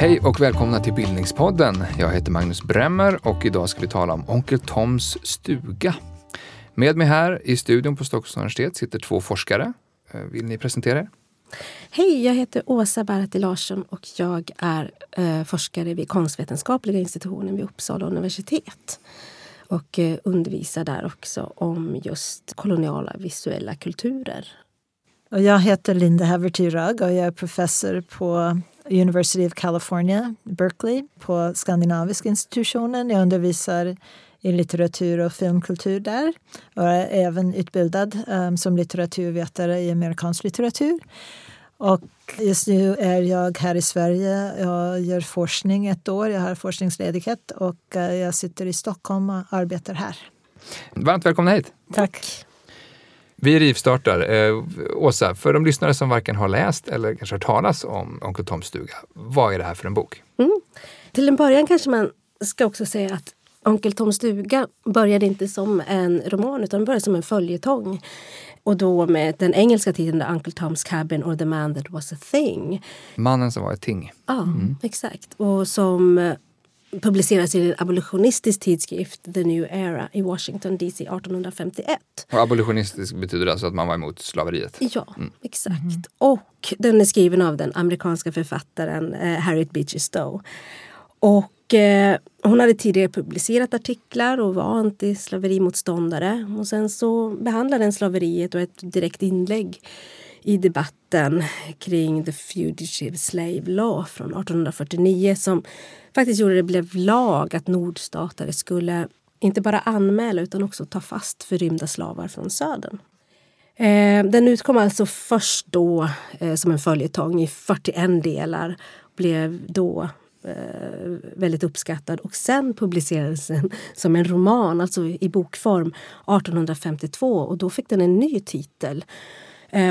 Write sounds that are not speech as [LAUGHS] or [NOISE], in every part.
Hej och välkomna till Bildningspodden. Jag heter Magnus Bremmer och idag ska vi tala om Onkel Toms stuga. Med mig här i studion på Stockholms universitet sitter två forskare. Eh, vill ni presentera er? Hej, jag heter Åsa Barati Larsson och jag är eh, forskare vid konstvetenskapliga institutionen vid Uppsala universitet. Och eh, undervisar där också om just koloniala visuella kulturer. Och jag heter Linda Haverty Rugg och jag är professor på University of California, Berkeley, på Skandinaviska institutionen. Jag undervisar i litteratur och filmkultur där och är även utbildad um, som litteraturvetare i amerikansk litteratur. Och just nu är jag här i Sverige. Jag gör forskning ett år. Jag har forskningsledighet och uh, jag sitter i Stockholm och arbetar här. Varmt välkomna hit! Tack! Vi rivstartar. Eh, Åsa, för de lyssnare som varken har läst eller kanske hört talas om Onkel Toms stuga, vad är det här för en bok? Mm. Till en början kanske man ska också säga att Onkel Toms stuga började inte som en roman utan började som en följetong. Och då med den engelska titeln Uncle Tom's Cabin or The Man That Was A Thing. Mannen som var ett ting. Ja, mm. exakt. Och som publiceras i en abolitionistisk tidskrift, The New Era, i Washington DC 1851. Och abolitionistisk betyder alltså att man var emot slaveriet? Ja, mm. exakt. Mm. Och den är skriven av den amerikanska författaren eh, Harriet Beecher Stowe. Och eh, hon hade tidigare publicerat artiklar och var antislaverimotståndare. Och sen så behandlade den slaveriet och ett direkt inlägg i debatten kring The Fugitive Slave Law från 1849 som faktiskt gjorde det blev lag att nordstatare skulle inte bara anmäla utan också ta fast förrymda slavar från södern. Eh, den utkom alltså först då eh, som en följetong i 41 delar. Blev då väldigt uppskattad och sen publicerades den [LAUGHS] som en roman, alltså i bokform, 1852 och då fick den en ny titel.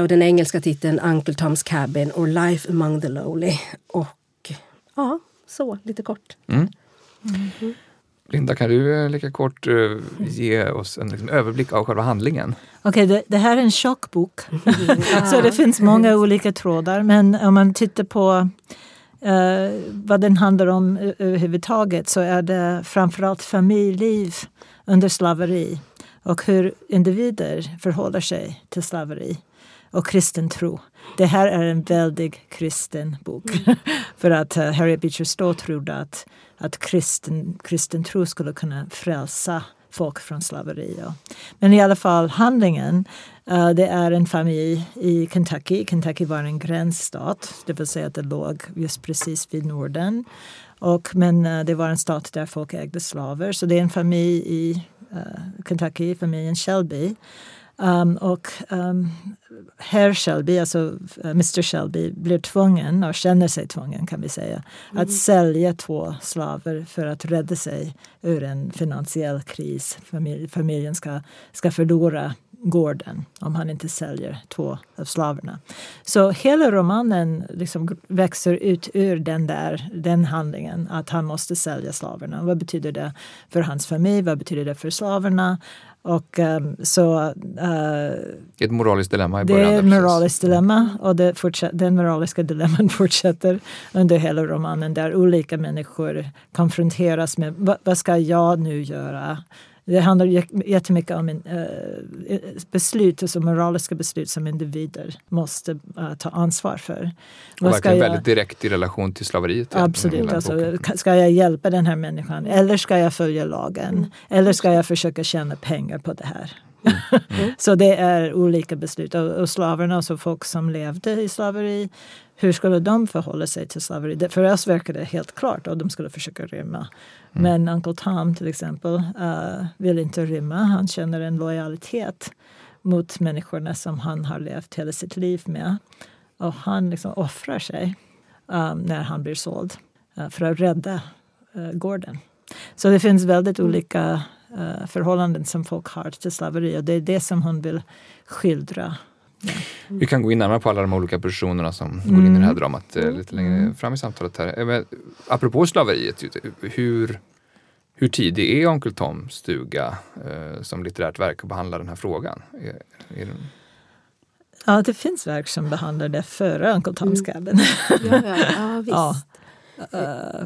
Och den engelska titeln Uncle Tom's Cabin or Life Among the Lowly. Och ja, så, lite kort. Mm. Mm. Linda, kan du eh, lika kort uh, ge oss en liksom, överblick av själva handlingen? Okej, okay, det, det, här är en tjock [LAUGHS] så det finns många olika trådar. Men om man tittar på uh, vad den handlar om överhuvudtaget så är det framförallt familjeliv under slaveri och hur individer förhåller sig till slaveri och kristen tro. Det här är en väldigt kristen bok. Mm. [LAUGHS] För att uh, Harriet Beecher Stowe trodde att, att kristen, kristen tro skulle kunna frälsa folk från slaveri. Men i alla fall handlingen, uh, det är en familj i Kentucky. Kentucky var en gränsstat, det vill säga att det låg just precis vid Norden. Och, men uh, det var en stat där folk ägde slavar. Så det är en familj i eh, Kentucky, familjen Shelby. Um, och um, herr Shelby, alltså uh, Mr Shelby, blir tvungen, och känner sig tvungen kan vi säga, mm. att sälja två slavar för att rädda sig ur en finansiell kris. Familj, familjen ska, ska förlora gården om han inte säljer två av slavarna. Så hela romanen liksom växer ut ur den där den handlingen att han måste sälja slavarna. Vad betyder det för hans familj? Vad betyder det för slavarna? Och, um, så, uh, ett moraliskt dilemma i början. Det är ett moraliskt dilemma och det den moraliska dilemman [LAUGHS] fortsätter under hela romanen där olika människor konfronteras med vad, vad ska jag nu göra? Det handlar jättemycket om en, uh, beslut, alltså moraliska beslut som individer måste uh, ta ansvar för. Och verkligen jag, väldigt direkt i relation till slaveriet. Absolut. Alltså, ska jag hjälpa den här människan eller ska jag följa lagen? Eller ska jag försöka tjäna pengar på det här? Mm. Så det är olika beslut. Och, och slavarna, alltså folk som levde i slaveri, hur skulle de förhålla sig till slaveri? För oss verkar det helt klart och de skulle försöka rymma. Mm. Men Uncle Tom till exempel uh, vill inte rymma. Han känner en lojalitet mot människorna som han har levt hela sitt liv med. Och han liksom offrar sig um, när han blir såld uh, för att rädda uh, gården. Så det finns väldigt olika förhållanden som folk har till slaveri och det är det som hon vill skildra. Ja. Vi kan gå in närmare på alla de olika personerna som mm. går in i det här mm. dramat lite längre mm. fram i samtalet. här. Men, apropå slaveriet, hur Hur tidig är Onkel Toms stuga eh, som litterärt verk att behandla den här frågan? Är, är den... Ja, det finns verk som behandlar det före Uncle Tom's Cabin. Ja, ja, ja, [LAUGHS] visst. Ja. Uh,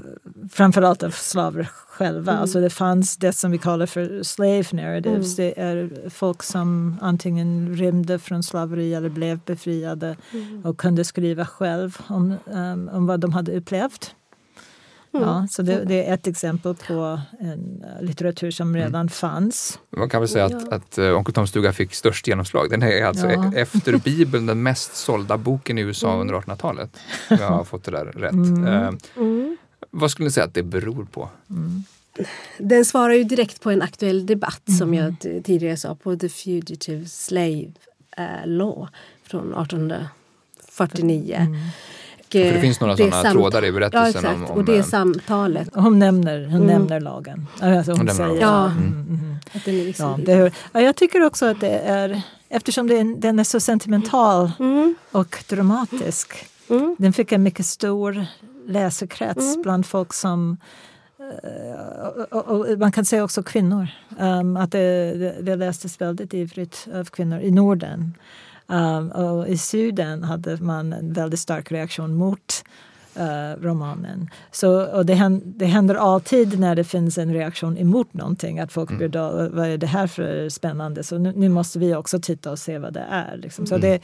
framförallt av slaver själva. Mm. Alltså det fanns det som vi kallar för slave narratives. Mm. Det är folk som antingen rymde från slaveri eller blev befriade Mm. och kunde skriva själv om, um, om vad de hade upplevt. Mm. Ja, så det, det är ett exempel på en litteratur som Mm. redan fanns. Man kan väl säga att, Ja. att uh, Onkel Toms stuga fick störst genomslag. Den är alltså Ja. e- [LAUGHS] efter Bibeln den mest sålda boken i USA under 1800-talet. Om Jag har fått det där rätt. Mm. Eh, Mm. vad skulle ni säga att det beror på? Den svarar ju direkt på en aktuell debatt som Mm. jag t- tidigare sa på The Fugitive Slave eh, Law från 1849. Mm. Och, För det eh, finns några är sådana samt- trådar i Ja, berättelsen exakt. om, om och det är eh, samtalet. Hon nämner, hon Mm. nämner lagen. Alltså hon Hon nämner säger, lagen. Ja. Mm, mm. Att den är liksom Ja, det hör. Ja, jag tycker också att det är, eftersom det är, den är så sentimental Mm, och dramatisk. mm, Den fick en mycket stor läsekrets Mm. bland folk som eh, och, och, och man kan säga också kvinnor. Um, att det, det, lästes väldigt ivrigt av kvinnor i Norden. Um, och I Syden hade man en väldigt stark reaktion mot eh, romanen. Så, och det, händer, det händer alltid när det finns en reaktion emot någonting. Att folk blir då, vad är det här för spännande? Så nu, nu måste vi också titta och se vad det är. Liksom. Så det,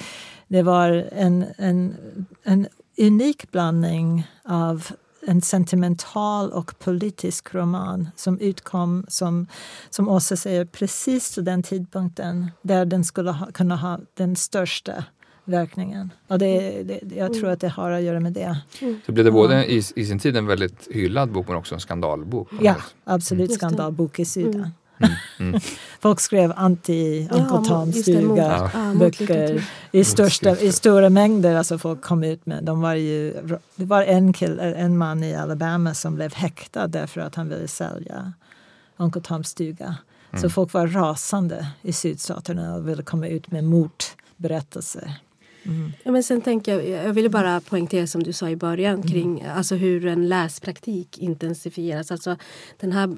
det var en, en, en unik blandning av en sentimental och politisk roman som utkom, som, som Åse säger, precis till den tidpunkten där den skulle ha, kunna ha den största verkningen. Och det, det, jag tror att det har att göra med det. Så blev det både i, i sin tid en väldigt hyllad bok men också en skandalbok. Ja, absolut det. skandalbok i Syden. Mm. [LAUGHS] Folk skrev anti Ja, Uncle Tom just det, mot- stuga ja, mot böcker i, största, i stora mängder. Alltså folk kom ut med. De var ju, det var en, kill, en man i Alabama som blev häktad därför att han ville sälja Uncle Toms stuga. Så folk var rasande i sydstaterna och ville komma ut med motberättelser. Ja, men sen tänker jag, jag ville bara poängtera som du sa i början kring alltså hur en läspraktik intensifieras. Alltså den här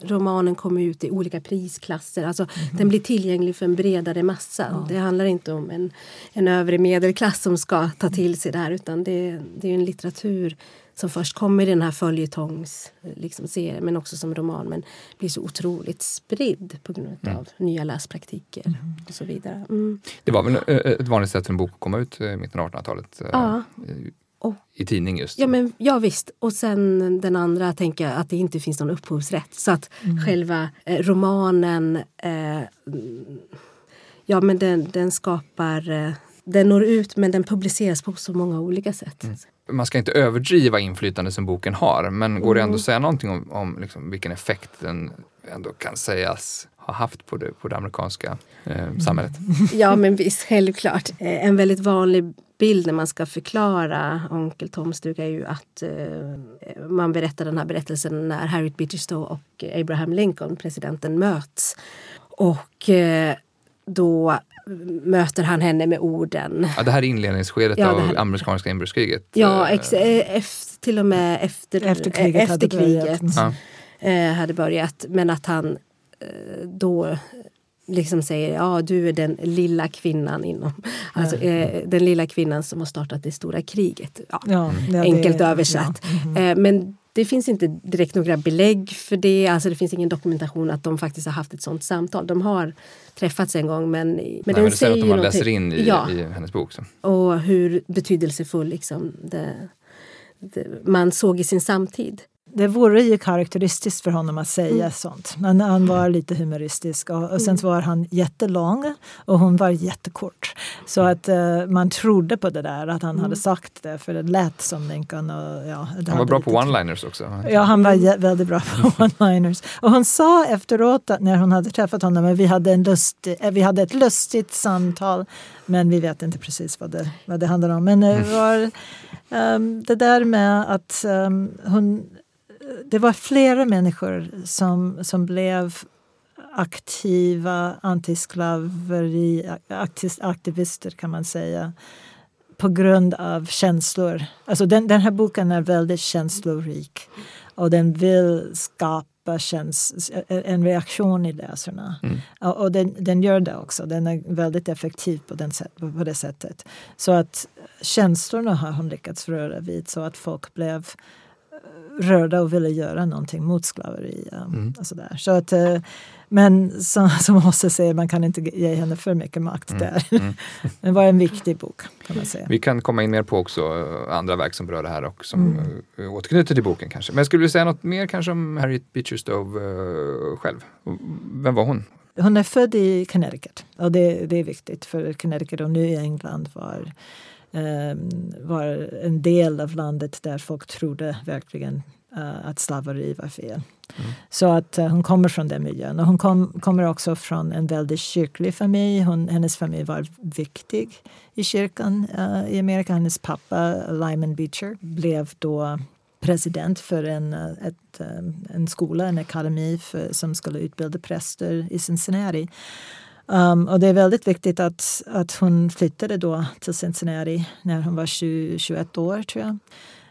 romanen kommer ut i olika prisklasser. Alltså Den blir tillgänglig för en bredare massa. Det handlar inte om en, en övre medelklass som ska ta till sig det här utan det, det är en litteratur som först kommer i den här följetongs liksom, serien men också som roman men blir så otroligt spridd på grund av nya läspraktiker och så vidare. Mm. Det var väl eh, ett vanligt sätt för en bok att komma ut i mitten av 1800-talet? eh, Ja. Och I tidning just. Ja, men, ja visst. Och sen den andra tänker jag att det inte finns någon upphovsrätt. Så att själva eh, romanen, eh, mm, ja men den, den skapar, eh, den når ut men den publiceras på så många olika sätt. Man ska inte överdriva inflytande som boken har men går det Mm. ändå att säga någonting om, om liksom vilken effekt den ändå kan sägas ha haft på det, på det amerikanska eh, samhället? Ja men visst, självklart. Eh, en väldigt vanlig bild när man ska förklara Onkel Toms stuga är ju att eh, man berättar den här berättelsen när Harriet Beecher Stowe och Abraham Lincoln, presidenten, möts. Och eh, då möter han henne med orden. Ja, det här är inledningsskedet Ja, här- av amerikanska inbördeskriget. Ja, Eh, ex, eh, efter, till och med efter, Efter kriget eh, efter hade börjat. kriget Ja. eh, hade börjat. Men att han då liksom säger ja du är den lilla kvinnan inom, alltså eh, den lilla kvinnan som har startat det stora kriget. Ja, Ja, ja, enkelt det- översatt. ja. Mhm. Eh, men det finns inte direkt några belägg för det. Alltså det finns ingen dokumentation att de faktiskt har haft ett sånt samtal. De har träffats en gång men, men Nej, den men det säger säger att ju man läser in i, ja, i hennes bok. Så. och hur betydelsefull liksom det, det, man såg i sin samtid. Det vore ju karaktäristiskt för honom att säga Mm. sånt. Men han var lite humoristisk och, och sen var han jättelång och hon var jättekort. Så att eh, man trodde på det där att han Mm. hade sagt det för det lät som Lincoln. Och, ja, Han var bra på one-liners också. Ja, han var väldigt bra på [LAUGHS] one-liners. Och hon sa efteråt att när hon hade träffat honom att vi hade, en lustig, eh, vi hade ett lustigt samtal men vi vet inte precis vad det, vad det handlar om. Men det var ehm, det där med att ehm, hon... Det var flera människor som, som blev aktiva antisklaveri aktis- aktivister kan man säga på grund av känslor. Alltså den, den här boken är väldigt känslorik och den vill skapa känns, en reaktion i läsarna. Mm. Och den, den, gör det också. Den är väldigt effektiv på, den, på det sättet. Så att känslorna har hon lyckats röra vid så att folk blev rörda och ville göra någonting mot sklaveri. Mm. Och sådär. Så att, eh, men som, [LAUGHS] som Åse säger, man kan inte ge henne för mycket makt mm. där. Mm. [LAUGHS] det var en viktig bok kan man säga. Vi kan komma in mer på också eh, andra verk som berör det här och som mm. Eh, återknyter till boken kanske. Men skulle du säga något mer kanske om Harriet Beecher Stowe själv? Vem var hon? Hon är född i Connecticut och det, det är viktigt för Connecticut och New England var var en del av landet där folk trodde verkligen uh, att slaveri var fel. Mm. Så att uh, hon kommer från den miljön. Och hon kom, kommer också från en väldigt kyrklig familj. Hon, hennes familj var viktig i kyrkan uh, i Amerika. Hennes pappa, Lyman Beecher, blev då president för en, ett, en skola, en akademi för, som skulle utbilda präster i Cincinnati. Um, och det är väldigt viktigt att, att hon flyttade då till Cincinnati när hon var 20, 21 år, tror jag.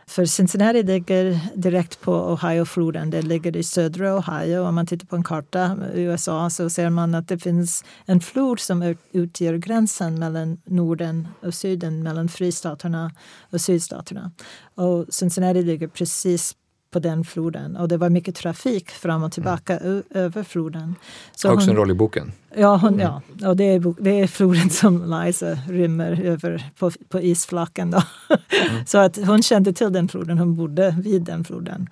För Cincinnati ligger direkt på Ohiofloden, Det ligger i södra Ohio. Om man tittar på en karta i USA så ser man att det finns en flod som utgör gränsen mellan Norden och Syden, mellan fristaterna och sydstaterna. Och Cincinnati ligger precis på den floden och det var mycket trafik fram och tillbaka mm. över floden. Så Också hon, en roll i boken? Ja, hon, mm. ja och det är, det är floden som Liza rymmer över på, på isflaken. Då. Mm. [LAUGHS] så att hon kände till den floden, hon bodde vid den floden.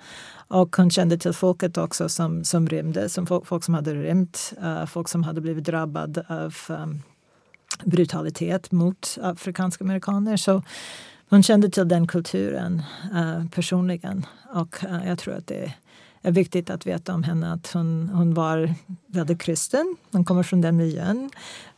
Och hon kände till folket också som, som rymde, som folk, folk som hade rymt, uh, folk som hade blivit drabbade av um, brutalitet mot afrikanska amerikaner. Så hon kände till den kulturen uh, personligen och uh, jag tror att det är viktigt att veta om henne att hon, hon var väldigt kristen. Hon kommer från den miljön.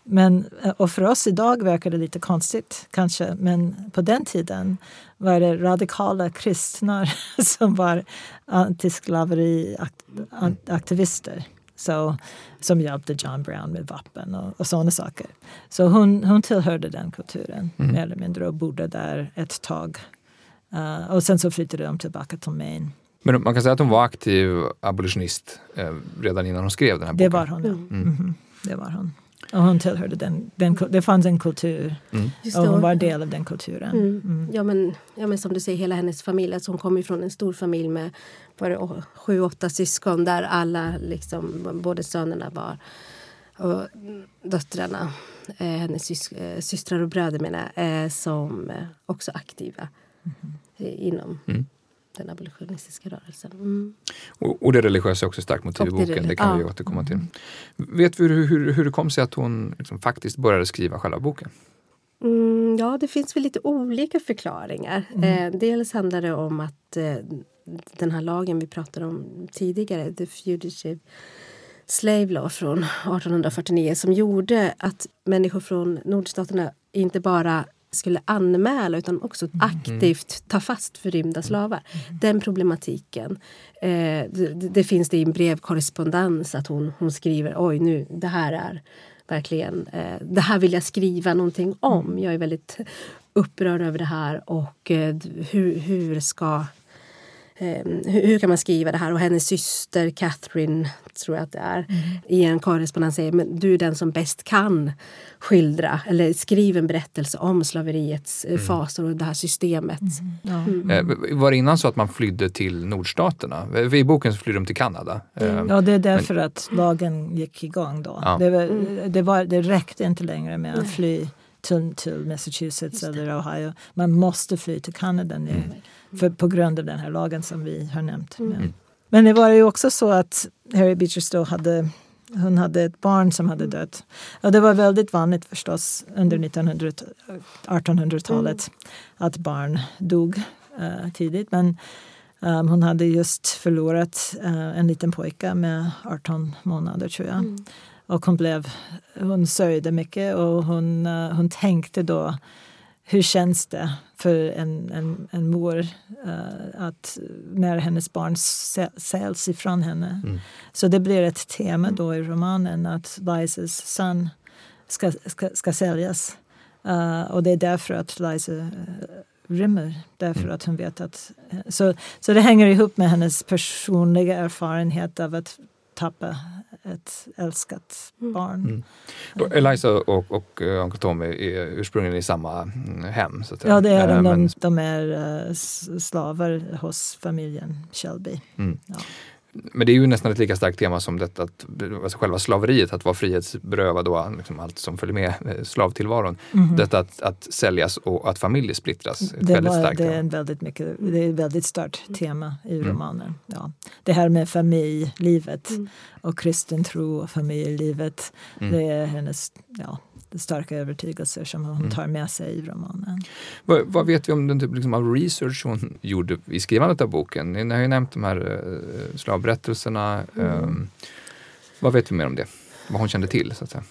Men, eh, och för oss idag verkar det lite konstigt kanske men på den tiden var det radikala kristna [LAUGHS] som var antisklaveriaktivister. Så, som hjälpte John Brown med vapen och, och sådana saker. Så hon, hon tillhörde den kulturen mm. mer eller mindre och bodde där ett tag. Uh, och sen så flyttade de tillbaka till Maine. Men man kan säga att hon var aktiv abolitionist eh, redan innan hon skrev den här boken? Det var hon, ja. Mm. Mm. Det var hon. Och hon tillhörde den, den, det fanns en kultur mm. och hon var del av den kulturen. Mm. Mm. Ja, men, ja men som du säger, hela hennes familj. Alltså hon kommer från en stor familj med var sju, åtta syskon där alla, liksom, både sönerna var och döttrarna, eh, hennes sys eh, systrar och bröder menar eh, som eh, också aktiva mm. inom mm den abolitionistiska rörelsen. Mm. Och, och, det religiösa är också starkt motiv i boken, det, det kan ja. vi återkomma till. Vet vi hur, hur, hur det kom sig att hon liksom faktiskt började skriva själva boken? Mm, ja, det finns väl lite olika förklaringar. Mm. Eh, dels handlar det om att eh, den här lagen vi pratade om tidigare, The Fugitive Slave Law från 1849 som gjorde att människor från nordstaterna inte bara skulle anmäla utan också mm. aktivt ta fast förrymda slavar. Mm. Den problematiken. Eh, det, det, finns det i en brevkorrespondens att hon, hon skriver oj nu det här är verkligen eh, det här vill jag skriva någonting om. Mm. Jag är väldigt upprörd över det här och eh, hur, hur ska hur, kan man skriva det här? Och hennes syster Catherine, tror jag att det är, mm. i en korrespondens säger men du är den som bäst kan skildra eller skriva en berättelse om slaveriets eh, mm. fasor och det här systemet. Mm. Ja. Mm. Eh, var det innan så att man flydde till nordstaterna? I boken så flydde de till Kanada. Mm. Ja, det är därför men... att lagen gick igång då. Ja. Det, var, det, var, det räckte inte längre med att fly till, till Massachusetts eller Ohio. Man måste fly till Kanada nu. För, på grund av den här lagen som vi har nämnt. Mm. Men, men det var ju också så att Harry Beecher Stowe hade hon hade ett barn som hade dött. Och det var väldigt vanligt förstås under 1800-talet mm. att barn dog uh, tidigt. Men um, hon hade just förlorat uh, en liten pojke med 18 månader tror jag. Mm. Och hon, blev, hon sörjde mycket och hon, uh, hon tänkte då hur känns det för en, en, en mor uh, att när hennes barn säljs ifrån henne? Mm. Så det blir ett tema då i romanen att Lizas son ska, ska, ska säljas. Uh, och det är därför att Liza uh, rymmer därför att hon vet att... Så, så det hänger ihop med hennes personliga erfarenhet av att tappa ett älskat barn. Mm. Mm. Eliza och, och uh, Uncle Tom är ursprungligen i samma mm, hem? Så att Ja, det är de. Men... De, är uh, slavar hos familjen Shelby. Mm. Ja. Men det är ju nästan ett lika starkt tema som detta att alltså själva slaveriet, att vara frihetsberövad och liksom allt som följer med eh, slavtillvaron. Mm. Detta att, att säljas och att familjer splittras. Ett det, väldigt var, starkt det, är en väldigt mycket, det är ett väldigt starkt tema i mm. romanen. Ja. Det här med familjelivet mm. och kristen tro och familjelivet. Mm. Det är hennes ja, starka övertygelser som hon mm. tar med sig i romanen. Vad, vad vet vi om den typ liksom av research hon gjorde i skrivandet av boken? Ni har ju nämnt de här uh, slavberättelserna. Mm. Um, vad vet vi mer om det? Vad hon kände till? så att säga?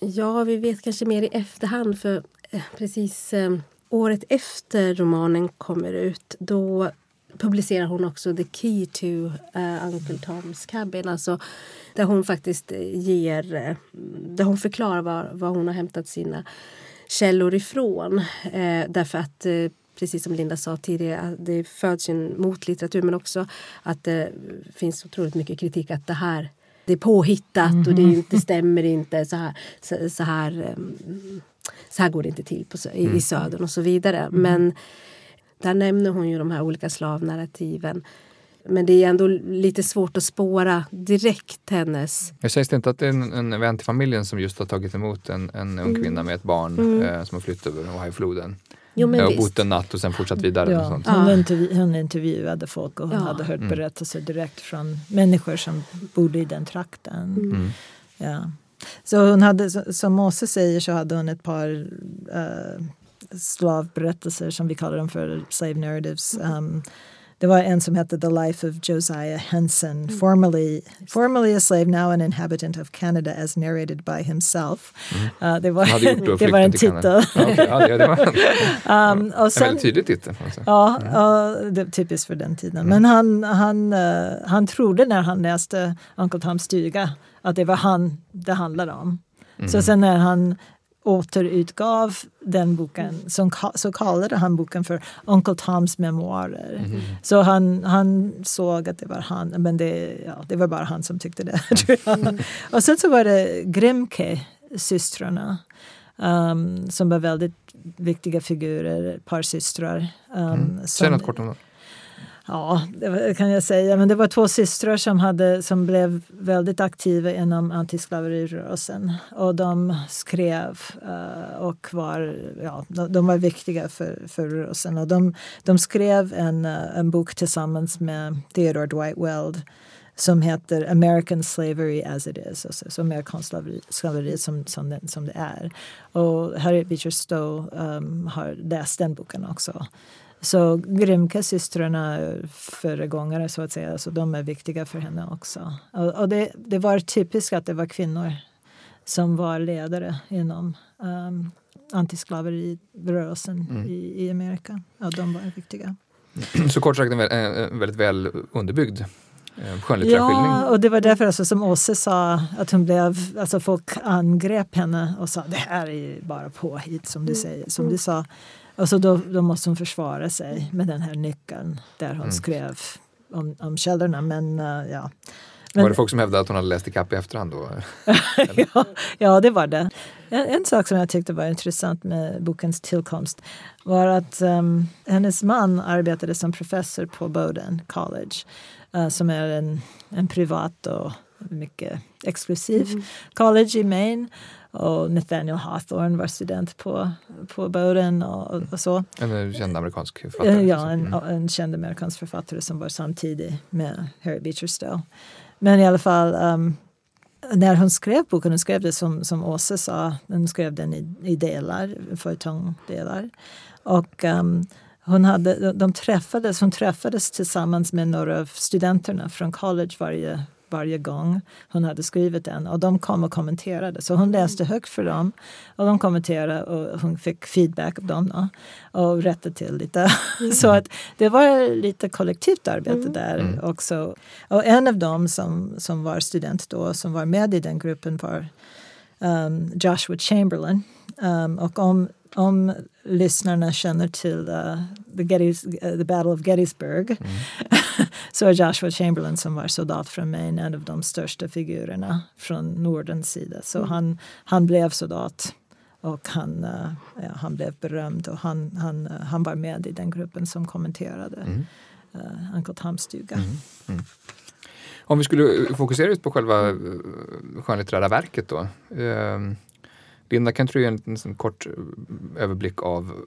Ja, vi vet kanske mer i efterhand för eh, precis eh, året efter romanen kommer ut då publicerar hon också The Key to uh, Uncle Tom's Cabin. Alltså där hon faktiskt ger, uh, där hon förklarar var, var hon har hämtat sina källor ifrån. Uh, därför att precis som Linda sa tidigare, det föds en motlitteratur men också att det finns otroligt mycket kritik att det här det är påhittat mm och det, inte, stämmer inte. Så här, så, så, här, så här går det inte till på, i, mm. i södern och så vidare. Mm. Men där nämner hon ju de här olika slavnarrativen. Men det är ändå lite svårt att spåra direkt hennes... Jag sägs det inte att det är en, en vän till familjen som just har tagit emot en, en ung mm. kvinna med ett barn mm. eh, som har flytt över Ohio-floden? Jo, men och bott en natt och sen fortsatt vidare. Ja, och sånt. Hon, intervju hon intervjuade folk och hon ja. hade hört mm. berättelser direkt från människor som bodde i den trakten. Mm. mm. Ja. Så hon hade, som Mose säger så hade hon ett par uh, slavberättelser som vi kallar dem för slave narratives. Um, det var en som hette The Life of Josiah Henson, mm. formerly, formerly a slave, now an inhabitant of Canada as narrated by himself. Mm. Uh, det var, [LAUGHS] det var en titel. okay, ja, det var [LAUGHS] en, um, och sen, en väldigt tydlig titel. Ja, mm. det typiskt för den tiden. Mm. Men han, han, uh, han trodde när han läste Uncle Toms stuga att det var han det handlade om. Så mm. sen när han återutgav den boken som, så kallade han boken för Uncle Toms memoarer. Mm. Så han, han såg att det var han, men det, ja, det var bara han som tyckte det. [LAUGHS] Mm. Och sen så var det Grimke-systrarna um, som var väldigt viktiga figurer, ett par systrar. Um, mm. Säg något kort om det. Ja, det kan jag säga. Men det var två systrar som, hade, som blev väldigt aktiva inom antislaverirörelsen. Och de skrev uh, och var, ja, de, de, var viktiga för, för rörelsen. Och de, de skrev en, uh, en bok tillsammans med Theodore Dwight Weld som heter American Slavery as it is, alltså, så amerikansk slaveri, slaveri som, som, det, som det är. Och Harriet Beecher Stowe um, har läst den boken också. Så Grimke-systrarna föregångare så att säga, så de är viktiga för henne också. Och, och det, det, var typiskt att det var kvinnor som var ledare inom um, antislaverirörelsen mm. i, i Amerika. Ja, de var viktiga. Så kort sagt en väldigt väl underbyggd eh, skönlitterärskildring. Ja, och det var därför alltså, som Åse sa att hon blev, alltså folk angrep henne och sa det här är ju bara påhitt som du säger, som du sa. Alltså då, då måste hon försvara sig med den här nyckeln där hon mm. skrev om, om källorna. Men, uh, ja. Men, var det folk som hävdade att hon hade läst ikapp i efterhand då? [LAUGHS] ja, ja, det var det. En, en, sak som jag tyckte var intressant med bokens tillkomst var att um, hennes man arbetade som professor på Bowdoin College uh, som är en, en privat och mycket exklusiv mm. college i Maine. Och Nathaniel Hawthorne var student på, på Bowdoin och, och, så. En känd amerikansk författare. Ja, en, mm. en känd amerikansk författare som var samtidig med Harry Beecher Stowe. Men i alla fall, um, när hon skrev boken, hon skrev det som, som Åse sa, hon skrev den i, i delar, följetongdelar. Och um, hon, hade, de träffades, hon träffades tillsammans med några av studenterna från college varje varje gång hon hade skrivit den. Och de kom och kommenterade. Så hon läste högt för dem. Och de kommenterade och hon fick feedback av dem. Då, och rättade till lite. Mm. [LAUGHS] så att det var lite kollektivt arbete mm. där mm. också. Och en av dem som, som var student då, som var med i den gruppen var um, Joshua Chamberlain. Um, och om om lyssnarna känner till uh, the, Gettys, uh, the Battle of Gettysburg mm. [LAUGHS] [LAUGHS] så är Joshua Chamberlain som var soldat från Maine en av de största figurerna från Nordens sida. Så mm. han, han blev soldat och han, uh, ja, han blev berömd och han, han, uh, han var med i den gruppen som kommenterade mm. uh, Uncle Toms stuga. Mm. Mm. Om vi skulle fokusera just på själva skönlitterära verket då. Ehm, Linda, kan du ge en, en kort eh, överblick av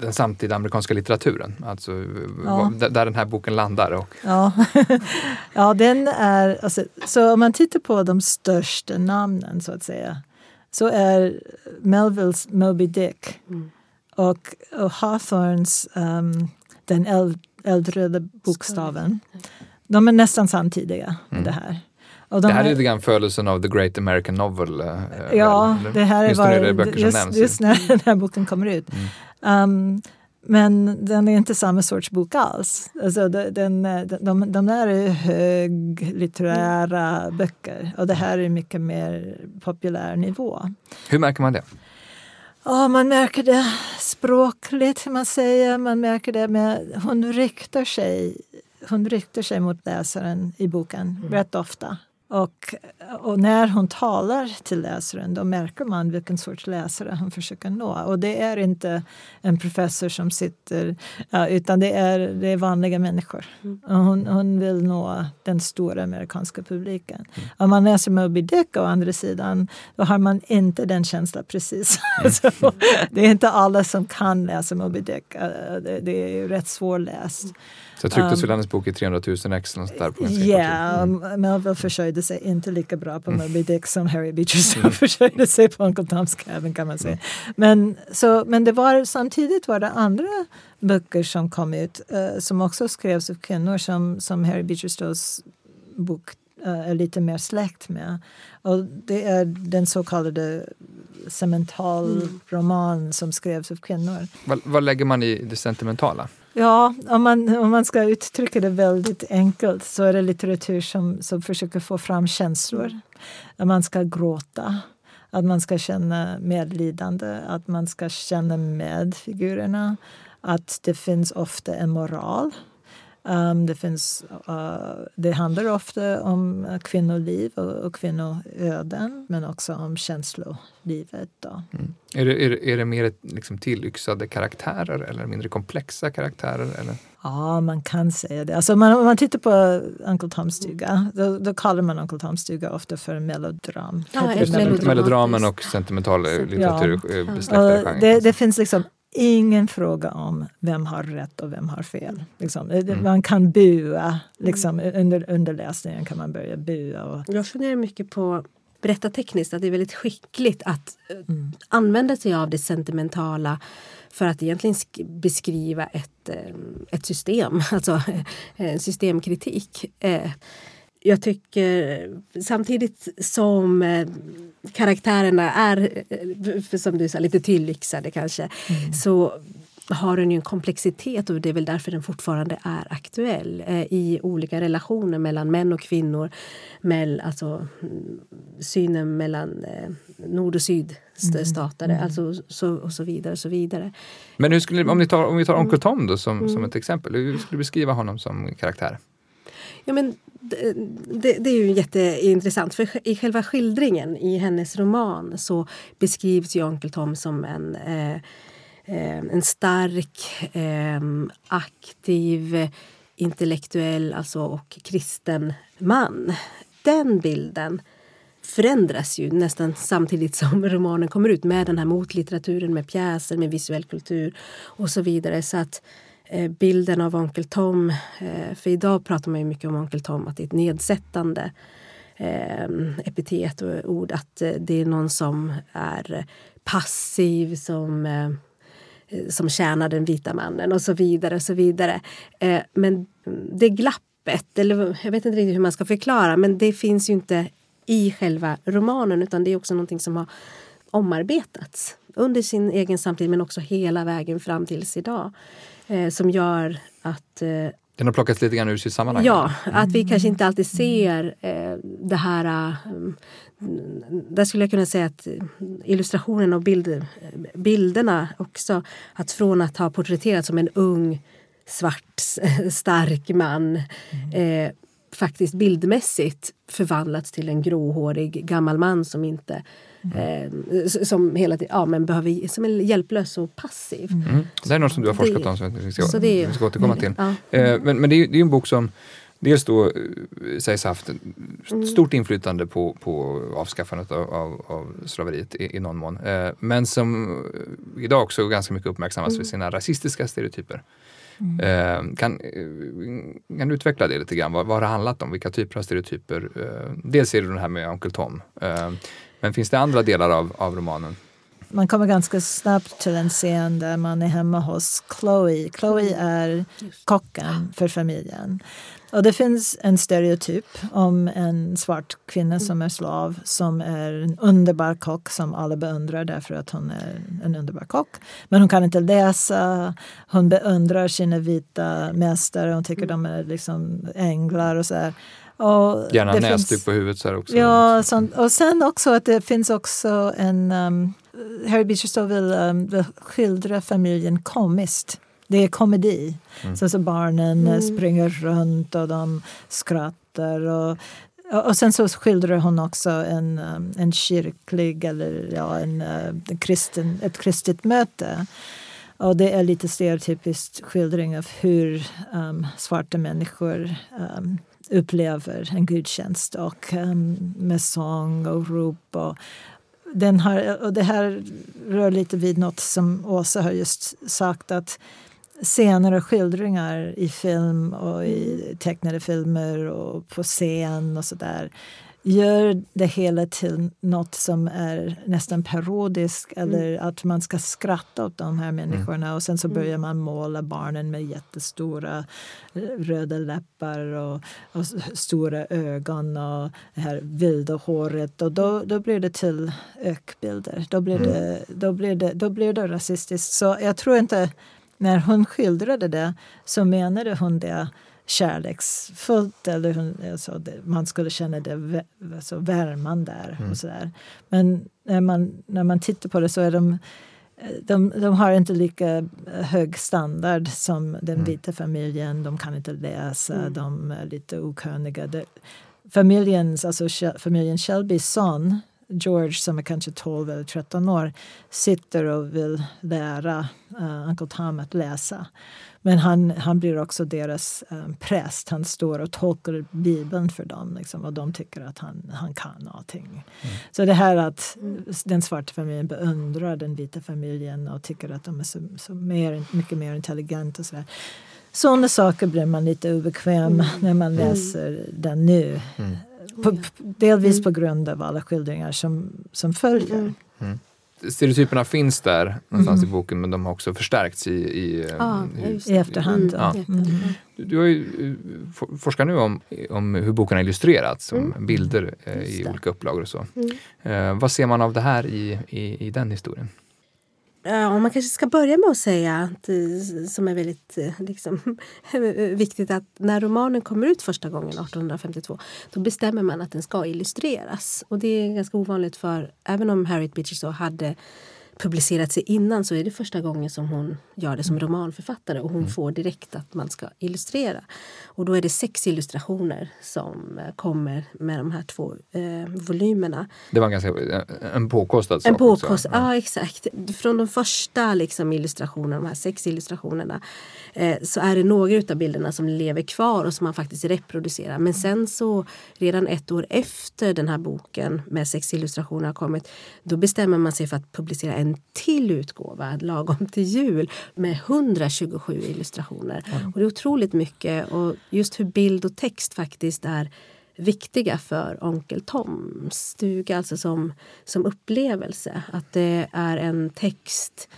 den samtida amerikanska litteraturen, alltså ja. där den här boken landar. Och... Ja. [LAUGHS] ja, den är, alltså, så om man tittar på de största namnen så att säga, så är Melvilles Moby Dick mm. och, och Hawthorns um, Den eldröda bokstaven, de är nästan samtidiga med mm. det här. Och de det här, är lite grann födelsen av The Great American Novel. Eh, ja, väl? det här är bara, just, just, när [LAUGHS] den här boken kommer ut. Mm. Um, men den är inte samma sorts bok alls. Alltså den, de, de, de där är höglitterära böcker och det här är mycket mer populär nivå. Hur märker man det? Ja, man märker det språkligt, man säger. Man märker det med... Hon riktar sig, hon riktar sig mot läsaren i boken mm. rätt ofta. Och, och, när hon talar till läsaren då märker man vilken sorts läsare hon försöker nå. Och det är inte en professor som sitter, utan det är, det är vanliga människor. Mm. hon, hon vill nå den stora amerikanska publiken. Om man läser Moby Dick å andra sidan, då har man inte den känslan precis. [LAUGHS] Så, det är inte alla som kan läsa Moby Dick. Det, det är ju rätt svårläst. Så trycktes um, väl hennes bok i 300 000 ex Ja, mm. Melville försörjde sig inte lika bra på Moby Dick som Harry Beecher mm. [LAUGHS] försörjde sig på Uncle Tom's Cabin kan man säga. Mm. Men, så, men det var, samtidigt var det andra böcker som kom ut uh, som också skrevs av kvinnor som, som Harry Beecher Stowes bok uh, är lite mer släkt med. Och det är den så kallade sentimentalroman mm. som skrevs av kvinnor. Vad, vad lägger man i det sentimentala? Ja, om man, om man ska uttrycka det väldigt enkelt så är det litteratur som, som försöker få fram känslor. Att man ska gråta, att man ska känna medlidande, att man ska känna med figurerna. Att det finns ofta en moral. Um, det, finns, uh, det handlar ofta om kvinnoliv och, och kvinnoöden men också om känslolivet. Då. Mm. Är, det, är, det, är det mer liksom tillyxade karaktärer eller mindre komplexa karaktärer? Eller? Ja, man kan säga det. Alltså, man, om man tittar på Uncle Toms stuga då, då kallar man Uncle Toms stuga ofta för melodram. Ja, Melodramen och sentimental litteratur ja. Eh, besläktade det, det finns liksom ingen fråga om vem har rätt och vem har fel. Liksom. Mm. Man kan bua, liksom, under, under läsningen kan man börja bua. Och... Jag funderar mycket på berättartekniskt att det är väldigt skickligt att eh, mm. använda sig av det sentimentala för att egentligen beskriva ett, eh, ett system, [LAUGHS] alltså systemkritik. Jag tycker samtidigt som eh, karaktärerna är, eh, som du sa, lite tillyxade kanske, mm. så har den ju en komplexitet och det är väl därför den fortfarande är aktuell eh, i olika relationer mellan män och kvinnor. Med, alltså, mm, synen mellan eh, nord och sydstatare mm. alltså, så, och så vidare. Och så vidare. Men hur skulle, om, ni tar, om vi tar Onkel Tom då, som, mm. som ett exempel, hur skulle du beskriva honom som karaktär? Ja, men det, det, är ju jätteintressant för i själva skildringen i hennes roman så beskrivs ju Onkel Tom som en, eh, eh, en stark, eh, aktiv, intellektuell alltså, och kristen man. Den bilden förändras ju nästan samtidigt som [LAUGHS] romanen kommer ut med den här motlitteraturen, med pjäser, med visuell kultur och så vidare. Så att Eh, Eh, bilden av Onkel Tom. Eh, för idag pratar man ju mycket om Onkel Tom, att det är ett nedsättande ehm, epitet och ord. Att eh, det är någon som är passiv, som, som tjänar den vita mannen och så vidare. och så vidare. Men det glappet, eller jag vet inte riktigt hur man ska förklara, men det finns ju inte i själva romanen utan det är också någonting som har omarbetats under sin egen samtid men också hela vägen fram tills idag som gör att eh, Den har plockats lite grann ur sitt sammanhang? Ja, att vi kanske inte alltid ser eh, det här... Um, där skulle jag kunna säga att illustrationen och bild, bilderna också, att från att ha porträtterats som en ung svart [LAUGHS] stark man mm. eh, faktiskt bildmässigt förvandlats till en gråhårig gammal man som inte mm. eh, som hela tiden ja, men behöver, som är hjälplös och passiv. Mm. Det är något som du har forskat det, om som vi ska, det, vi ska återkomma till. Ja. Eh, men, men det är, det är en bok som dels då eh, sägs ha haft mm. stort inflytande på, på avskaffandet av, av, av slaveriet i, i någon mån. Eh, men som idag också ganska mycket uppmärksammas mm. för sina rasistiska stereotyper. Mm. Eh, kan, eh, kan du utveckla det lite grann? Vad, vad har det handlat om? Vilka typer av stereotyper? Eh, dels är det det här med Onkel Tom. Men finns det andra delar av, av romanen? Man kommer ganska snabbt till en scen där man är hemma hos Chloe. Chloe mm. är kocken för familjen. Och det finns en stereotyp om en svart kvinna som är slav som är en underbar kock som alla beundrar därför att hon är en underbar kock. Men hon kan inte läsa, hon beundrar sina vita mästare, hon tycker de är liksom änglar och så här. Och Gärna näsduk på huvudet så här också. Ja, sånt. och sen också att det finns också en... Um, Harry Beecher vill, um, vill skildra familjen komiskt det är komedi. Mm. Så, så barnen mm. springer runt och de skrattar. Och, och sen så skildrar hon också en, um, en kyrklig eller ja, en, en uh, kristen, ett kristet möte. Och det är lite stereotypiskt skildring av hur um, svarta människor um, upplever en gudstjänst och um, med sång och rop. Och, den har, och det här rör lite vid något som Åsa har just sagt att scener och skildringar i film och i tecknade filmer och på scen och sådär gör det hela till något som är nästan parodiskt mm. eller att man ska skratta åt de här människorna mm. och sen så mm. börjar man måla barnen med jättestora eh, röda läppar och, och stora ögon och det här vilda håret och då, då blir det till ökbilder. Då blir, mm. det, då, blir det, då blir det rasistiskt. Så jag tror inte när hon skildrade det så menade hon det kärleksfullt. Eller hon, alltså det, man skulle känna det alltså värman där. Mm. Och så där. Men när man, när man tittar på det så är de, de, de har inte lika hög standard som den mm. vita familjen. De kan inte läsa, mm. de är lite okunniga. familjens, alltså familjen Shelbys son George som är kanske 12 eller 13 år sitter och vill lära uh, Uncle Tom att läsa. Men han, han blir också deras um, präst. Han står och tolkar Bibeln för dem liksom, och de tycker att han, han kan allting. Mm. Så det här att den svarta familjen beundrar den vita familjen och tycker att de är så, så mer, mycket mer intelligenta. Och så Sådana saker blir man lite obekväm mm. när man mm. läser mm. den nu. Mm. På, delvis mm. på grund av alla skildringar som, som följer. Mm. mm. Stereotyperna finns där någonstans i mm. boken men de har också förstärkts i, i, ah, i efterhand. Ja. Du, du har ju, eh, forskar nu om, om hur boken har illustrerats, som bilder eh, i olika upplagor och så. Eh, vad ser man av det här i, i, i den historien? Om man kanske ska börja med att säga, att, eh, som är väldigt eh, liksom, [LAUGHS] viktigt, att när romanen kommer ut första gången 1852 då bestämmer man att den ska illustreras. Och det är ganska ovanligt för, även om Harriet Beecher så hade publicerat sig innan så är det första gången som hon gör det som mm. romanförfattare och hon mm. får direkt att man ska illustrera. Och då är det sex illustrationer som eh, kommer med de här två eh, volymerna. Det var en ganska en påkostad sak. En påkost, ja. ja. exakt. Från de första liksom, illustrationerna, de här sex illustrationerna eh, så är det några av bilderna som lever kvar och som man faktiskt reproducerar. Men sen så redan ett år efter den här boken med sex illustrationer har kommit då bestämmer man sig för att publicera en till utgåva lagom till jul med 127 illustrationer. Mm. Och det är otroligt mycket och just hur bild och text faktiskt är viktiga för Onkel Toms stuga, alltså som, som upplevelse. Att det är en text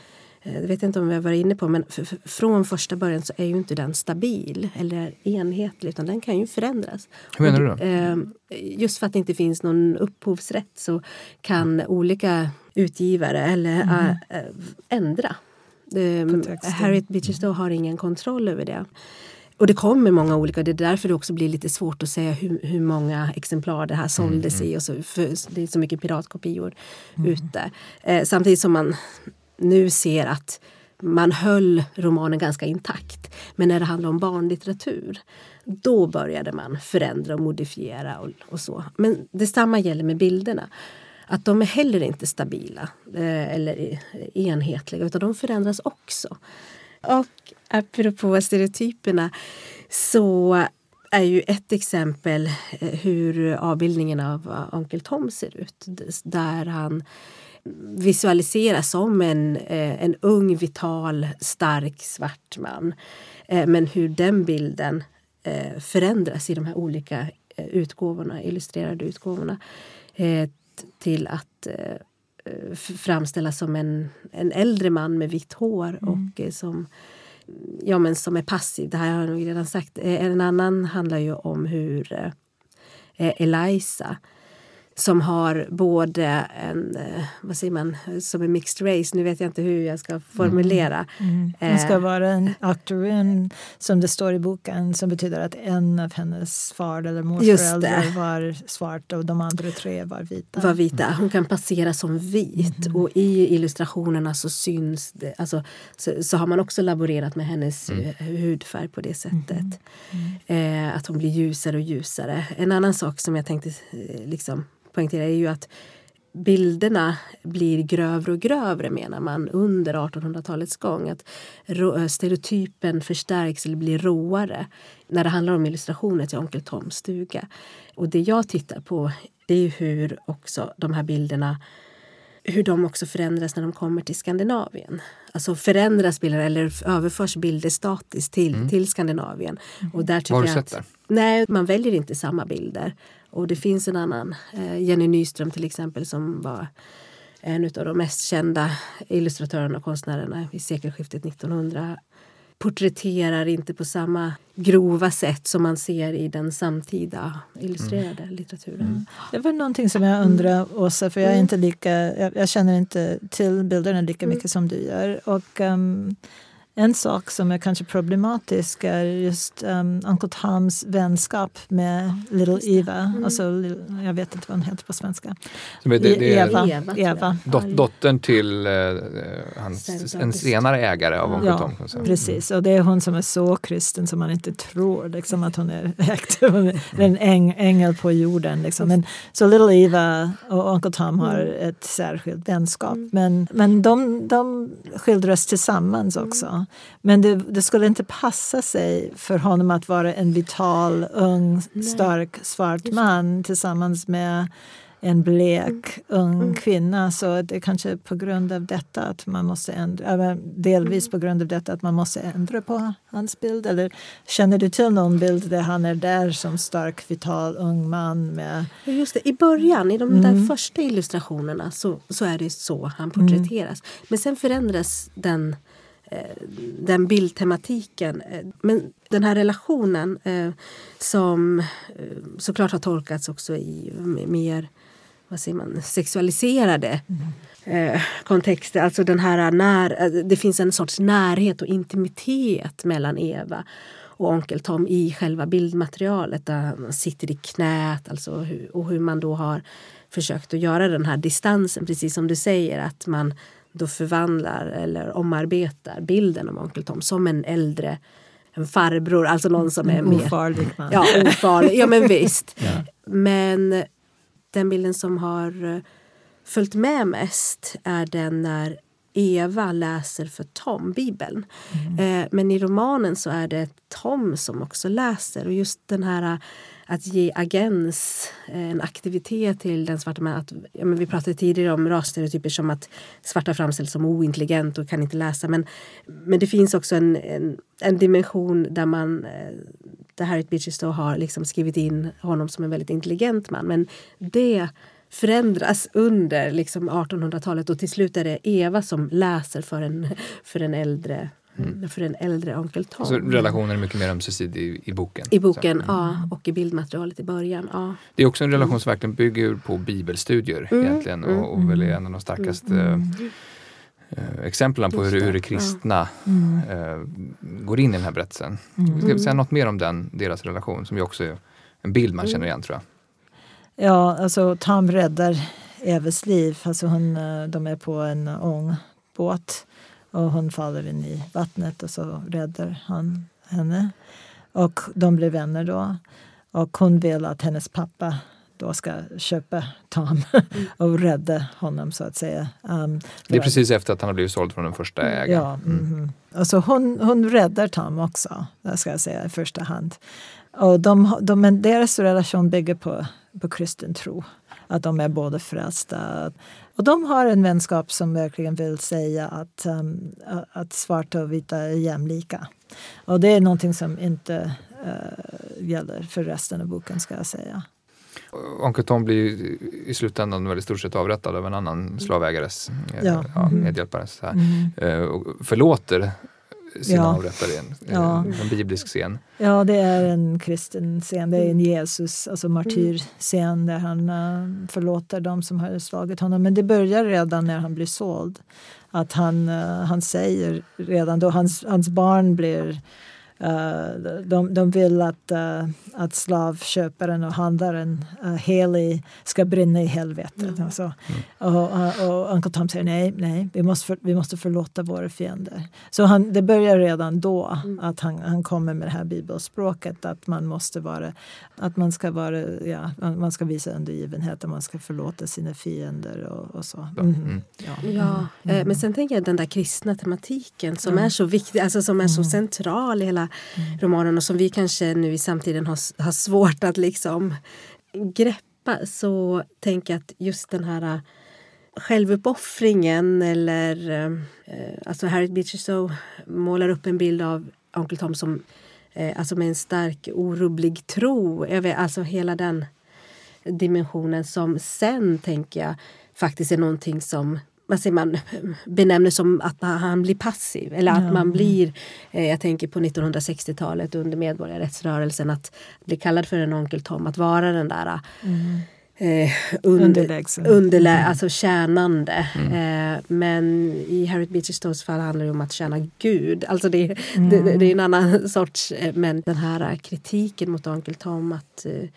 det eh, vet inte om vi har varit inne på, men från första början så är ju inte den stabil eller enhetlig utan den kan ju förändras. Hur menar du då? Eh, just för att det inte finns någon upphovsrätt så kan mm. olika utgivare eller mm. ändra. Harriet Beecher har ingen kontroll över det. och det kommer många olika, det är därför det också blir lite svårt att säga hur, hur många exemplar det här såldes mm. i. Och så, för det är så mycket piratkopior mm. ute. Eh, samtidigt som man nu ser att man höll romanen ganska intakt. Men när det handlar om barnlitteratur då började man förändra och modifiera och, och så. Men detsamma gäller med bilderna. Att de är heller inte stabila eh, eller e, enhetliga utan de förändras också. Och apropå stereotyperna så är ju ett exempel eh, hur avbildningen av Onkel Tom ser ut. Där han visualiseras som en, eh, en ung, vital, stark svart man. Eh, men hur den bilden förändras i de här olika utgåvorna, illustrerade utgåvorna till att framställas som en, en äldre man med vitt hår mm. och som ja, men som är passiv. Det här har jag nog redan sagt. Eh, en annan handlar ju om hur eh, Eliza som har både en, eh, vad säger man, som en mixed race. Nu vet jag inte hur jag ska formulera. Mm. Mm. Hon ska vara en octoroon, som det står i boken, som betyder att en av hennes far eller morföräldrar var svart och de andra tre var vita. Var vita. Hon kan passera som vit mm. och i illustrationerna så syns det, alltså, så, så har man också laborerat med hennes mm. hudfärg på det sättet. Mm. Eh, att hon blir ljusare och ljusare. En annan sak som jag tänkte liksom poängtera är ju att bilderna blir grövre och grövre menar man under 1800-talets gång. Att stereotypen förstärks eller blir råare när det handlar om illustrationer till Onkel Toms stuga. Och det jag tittar på det är hur också de här bilderna hur de också förändras när de kommer till Skandinavien. Alltså förändras bilder eller överförs bilder statiskt till, mm. till Skandinavien. Och där tycker Vad har du sett? Nej, man väljer inte samma bilder. Och det finns en annan, eh, Jenny Nyström till exempel, som var en av de mest kända illustratörerna och konstnärerna vid sekelskiftet 1900 porträtterar inte på samma grova sätt som man ser i den samtida illustrerade mm. litteraturen. Mm. Det var någonting som jag undrar, Åsa, för jag, är mm. inte lika, jag, jag, känner inte till bilderna lika mm. mycket som du gör. Och, um, en sak som är kanske problematisk är just um, Uncle Toms vänskap med Little Eva. Mm. Alltså, jag vet inte vad hon heter på svenska. Det, det Eva. Eva, Eva. Dot, dottern till uh, hans, en senare ägare av Uncle ja, Tom. Mm. Precis, och det är hon som är så kristen som man inte tror liksom, att hon är. [LAUGHS] Hon är en äng, ängel på jorden. Liksom. Men, så Little Eva och Uncle Tom har mm. ett särskilt vänskap. Mm. Men, men de, de skildras tillsammans också. Men det, det, skulle inte passa sig för honom att vara en vital, ung, stark svart man tillsammans med en blek, mm. ung mm. kvinna. Så det är kanske på grund av detta att man måste ändra, delvis på grund av detta att man måste ändra på hans bild. Eller känner du till någon bild där han är där som stark, vital, ung man? Med... Just det, I början, i de mm. där första illustrationerna så, så är det så han porträtteras. Mm. Men sen förändras den den bildtematiken. Eh, men den här relationen eh, som såklart har tolkats också i mer vad säger man, sexualiserade mm. kontexter. Alltså den här när, det finns en sorts närhet och intimitet mellan Eva och onkel Tom i själva bildmaterialet. Där han sitter i knät alltså, och hur man då har försökt att göra den här distansen, precis som du säger. att man då förvandlar eller omarbetar bilden av onkel Tom som en äldre en farbror, alltså någon som är mer... Ofarlig man. Ja, ofarlig. Ja, men visst. [LAUGHS] ja. Men den bilden som har följt med mest är den när Eva läser för Tom Bibeln. Mm. Eh, men i romanen så är det Tom som också läser. Och just den här att ge agens, eh, en aktivitet till den svarta mannen. ja, vi pratade tidigare om rasstereotyper som att svarta framställs som ointelligent och kan inte läsa. Men, men det finns också en, en, en dimension där man eh, där Harriet Beecher har liksom skrivit in honom som en väldigt intelligent man. Men det förändras under liksom 1800-talet och till slut är det Eva som läser för en, för en äldre Mm. för en äldre onkel Tom. Så relationen är mycket mer ömsesidig i, i boken? I boken, mm. ja. Och i bildmaterialet i början, ja. Det är också en relation som verkligen bygger på bibelstudier mm. egentligen och, och väl är en av de starkaste mm. eh, exemplen på hur, hur det kristna Mm. eh, går in i den här berättelsen. Mm. Ska vi säga något mer om den, deras relation som ju också är en bild man Mm. känner igen tror jag. Ja, alltså Tom räddar Evas liv. Alltså hon, eh, de är på en ung båt och hon faller in i vattnet och så räddar han henne. Och de blir vänner då. Och hon vill att hennes pappa då ska köpa Tom [LAUGHS] och rädda honom så att säga. Um, Det är precis efter att han har blivit såld från den första ägaren. Ja, mhm. Alltså hon, hon räddar Tom också, ska jag säga i första hand. Och de, de, men deras relation bygger på, på kristen tro. Att de är båda frälsta. Och de har en vänskap som verkligen vill säga att, um, att svarta och vita är jämlika. Och det är någonting som inte uh, gäller för resten av boken ska jag säga. Onkel Tom blir i slutändan väl i stort sett avrättad av en annan slavägares eh, Ja. ja, Mhm. medhjälpare. Så här. Mm. Eh, förlåter sina Ja. avrättare. En, Ja. en biblisk scen. Ja, det är en kristen scen. Det är en Jesus, alltså martyrscen där han uh, förlåter dem som har slagit honom. Men det börjar redan när han blir såld. Att han, uh, han säger redan då hans, hans barn blir de, de vill att, uh, att slavköparen och handlaren uh, Haley ska brinna i helvetet. Mm. Alltså. Och, och, och Uncle Tom säger nej, nej vi, måste för, vi måste förlåta våra fiender. Så han, det börjar redan då Mm. att han, han kommer med det här bibelspråket att man måste vara, att man ska vara, ja, man ska visa undergivenhet och man ska förlåta sina fiender och, och så. Ja, Mhm. mm. Ja. Ja, Mm. eh, men sen tänker jag den där kristna tematiken som Mm. är så viktig, alltså som är så Mm. central i hela Mm. romanen och som vi kanske nu i samtiden har, har svårt att liksom greppa så tänker jag att just den här äh, självuppoffringen eller eh, alltså Harriet Beecher Stowe målar upp en bild av Onkel Tom som eh, alltså med en stark orubblig tro. Jag vet, alltså hela den dimensionen som sen tänker jag faktiskt är någonting som vad säger man, benämner som att han blir passiv. Eller att Ja. man blir, eh, jag tänker på 1960-talet under medborgarrättsrörelsen, att bli kallad för en onkel Tom, att vara den där Mm. eh, under, Underlägsen. underlä, alltså tjänande. Eh, men i Harriet Beecher Stowes fall handlar det om att tjäna Gud. Alltså det, det, det, det är en annan [LAUGHS] sorts, eh, men den här kritiken mot onkel Tom att, eh,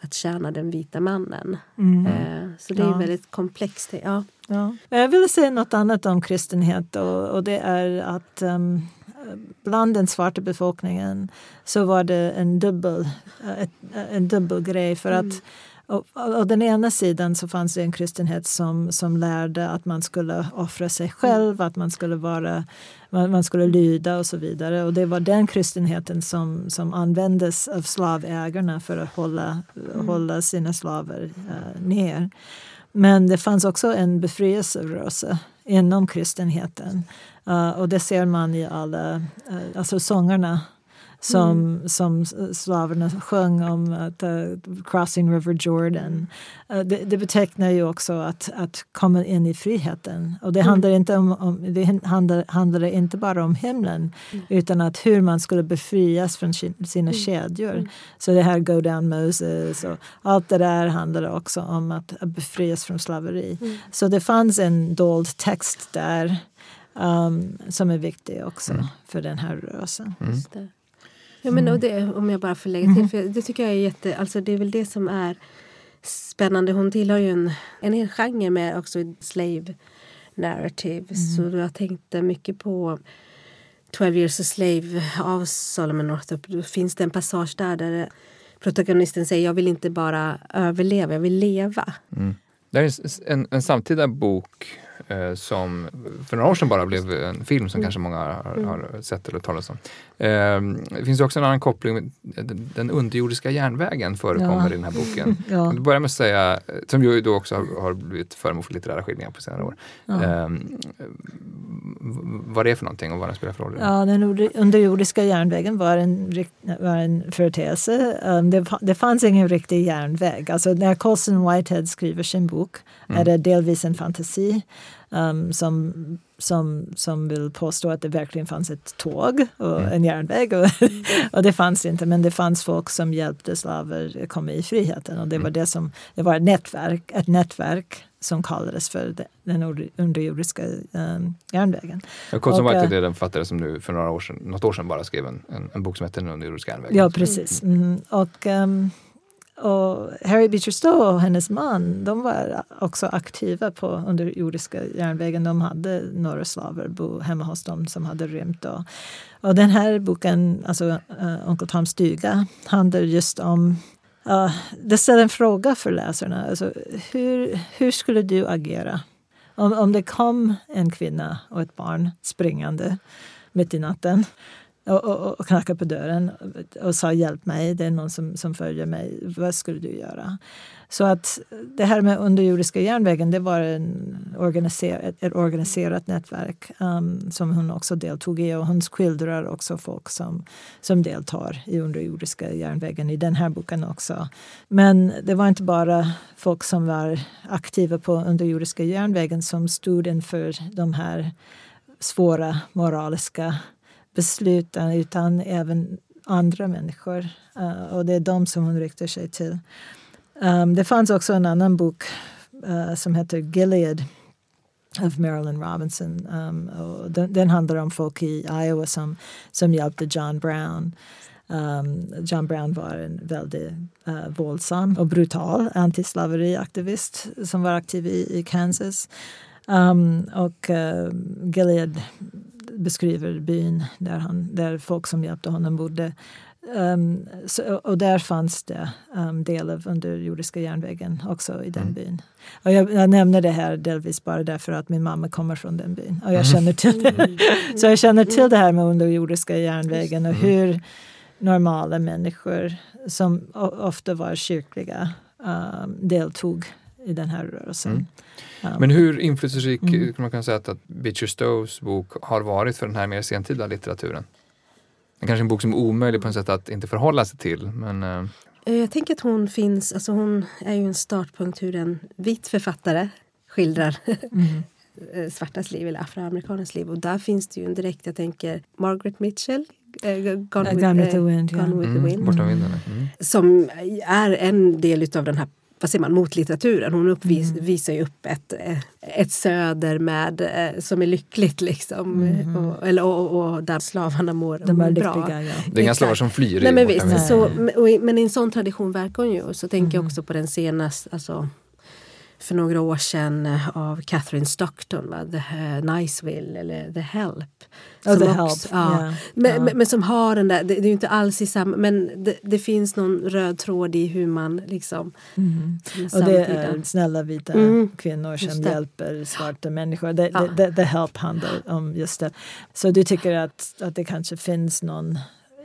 att tjäna den vita mannen. Mm. Eh, så det är Ja. väldigt komplext. Ja. Ja. Jag ville säga något annat om kristenhet och, och det är att um, bland den svarta befolkningen så var det en dubbel, ett, en dubbel grej. För att och, och den ena sidan så fanns det en kristenhet som, som lärde att man skulle offra sig själv, att man skulle, vara, man, man skulle lyda och så vidare. Och det var den kristenheten som, som användes av slavägarna för att hålla, hålla sina slaver uh, ner. Men det fanns också en befrielserörelse inom kristenheten. Uh, och det ser man i alla uh, alltså sångerna som, som slaverna sjöng om att uh, crossing River Jordan. Uh, det, det betecknar ju också att, att komma in i friheten. Och det handlar, inte, om, om, det handlar, handlar inte bara om himlen utan att hur man skulle befrias från sin, sina kedjor. Så det här Go down Moses och allt det där handlar också om att befrias från slaveri. Så det fanns en dold text där um, som är viktig också för den här rörelsen. Ja, men, och det, om jag bara får lägga till, för det tycker jag är jätte, alltså det är väl det som är spännande. Hon tillhör ju en, en hel genre med också slave narrative. Så jag tänkte mycket på 12 years a slave av Solomon Northup. Då finns det en passage där där protagonisten säger jag vill inte bara överleva, jag vill leva. Det här är en, en samtida bok eh, som för några år sedan bara blev en film som kanske många har, har sett eller talat om. Eh, det finns också en annan koppling. Den, den underjordiska järnvägen förekommer Ja. i den här boken. [LAUGHS] Ja. Jag vill börja med att säga, som ju då också har, har blivit föremål för litterära skildringar på senare år. Ja. Eh, vad det är för någonting och vad den spelar för roll. Ja, den under- underjordiska järnvägen var en, var en företeelse. Um, det, det fanns ingen riktig järnväg. Alltså, när Colson Whitehead skriver sin bok är det delvis en fantasi um, som, som, som vill påstå att det verkligen fanns ett tåg och en järnväg. Och, [LAUGHS] och det fanns inte, men det fanns folk som hjälpte slaver komma i friheten. Och det var, det som, det var ett nätverk, ett nätverk som kallades för den underjordiska um, järnvägen. Konsum White är det den författare som nu för några år sedan, något år sedan bara skrev en, en, en bok som heter Den underjordiska järnvägen. Ja, precis. Mm. Och, um, och Harry Beecher Stowe och hennes man de var också aktiva på underjordiska järnvägen. De hade några slavar bo hemma hos dem som hade rymt. Och, och den här boken, alltså uh, Onkel Toms stuga, handlar just om uh, det ställer en fråga för läsarna. Alltså, hur, hur skulle du agera om, om det kom en kvinna och ett barn springande mitt i natten och, och, och knackade på dörren och sa hjälp mig, det är någon som, som följer mig. Vad skulle du göra? Så att det här med underjordiska järnvägen det var en organiser ett, ett organiserat nätverk um, som hon också deltog i. Och hon skildrar också folk som, som deltar i underjordiska järnvägen i den här boken också. Men det var inte bara folk som var aktiva på underjordiska järnvägen som stod inför de här svåra moraliska besluten utan även andra människor. Uh, och det är de som hon riktar sig till. Um, det fanns också en annan bok uh, som heter Gilead av Marilyn Robinson. Um, och den, den, handlar om folk i Iowa som, som hjälpte John Brown. Um, John Brown var en väldigt uh, våldsam och brutal antislaveriaktivist som var aktiv i, i Kansas. Um, och uh, Gilead beskriver byn där, han, där folk som hjälpte honom bodde. Um, så, och där fanns det um, del av underjordiska järnvägen också i den mm. byn. Och jag, jag, nämner det här delvis bara därför att min mamma kommer från den byn. Och jag mm. känner till det. [LAUGHS] så jag känner till det här med underjordiska järnvägen och mm. hur normala människor som ofta var kyrkliga um, deltog i den här rörelsen. Mm. Um, Men hur inflytelserik mm. man kan säga att, att Beecher Stowes bok har varit för den här mer sentida litteraturen? Det är kanske en bok som är omöjlig på något sätt att inte förhålla sig till. Men, uh... Jag tänker att hon finns, alltså hon är ju en startpunkt hur en vit författare skildrar [LAUGHS] mm. Eh, svartas liv eller afroamerikaners liv. Och där finns det ju en direkt, jag tänker Margaret Mitchell, Gone, with, Gone with the Wind. Gone ja. with mm, the wind. Mm. Som är en del av den här vad säger man, motlitteraturen. Hon uppvisar mm. ju upp ett, ett söder med, eh, som är lyckligt liksom. Mm. Och, eller, och, och, där slavarna mår, De bra. Lyckliga, ja. Det är inga slavar som flyr. Nej, men, visst, så, men i en sån tradition verkar hon ju. Så tänker jag mm. också på den senaste, alltså, för några år sedan eh, av Catherine Stockton, va? The uh, Niceville eller The Help. Oh, the help. Ja. Yeah. Men, yeah. men, men, som har den där, det, det är ju inte alls i samma, men det, det, finns någon röd tråd i hur man liksom... Mm. Och det är snälla vita mm. kvinnor som hjälper svarta människor. Det, ja. the, the Help handlar om just det. Så du tycker att, att det kanske finns någon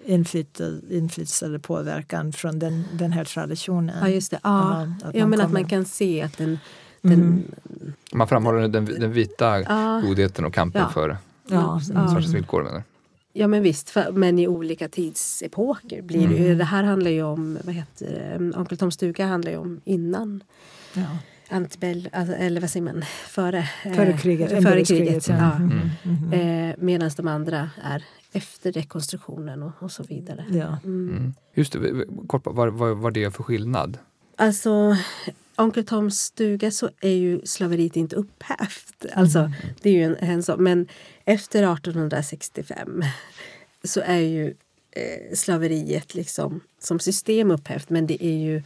inflytelse eller påverkan från den, den här traditionen. Ja, just det. Ja, att ja men kommer... att man kan se att den... den mm. Man framhåller den, den vita ja. godheten och kampen ja. för ja. svartas villkor. Menar. Ja men visst, för, men i olika tidsepoker blir mm. det ju. Det här handlar ju om, vad heter det, Onkel Toms stuga handlar ju om innan. Ja. Antibell, alltså, eller vad säger man, före, före kriget. Eh, före kriget ja. Mm. Mm. Eh, Medan de andra är efter rekonstruktionen och, och så vidare. Ja. Mm. mm. Just det, kort, vad, vad, vad det gör för skillnad? Alltså, Onkel Toms stuga så är ju slaveriet inte upphävt. Alltså, mm. Det är ju en, en så. Men efter 1865 så är ju eh, slaveriet liksom som system upphävt. Men det är ju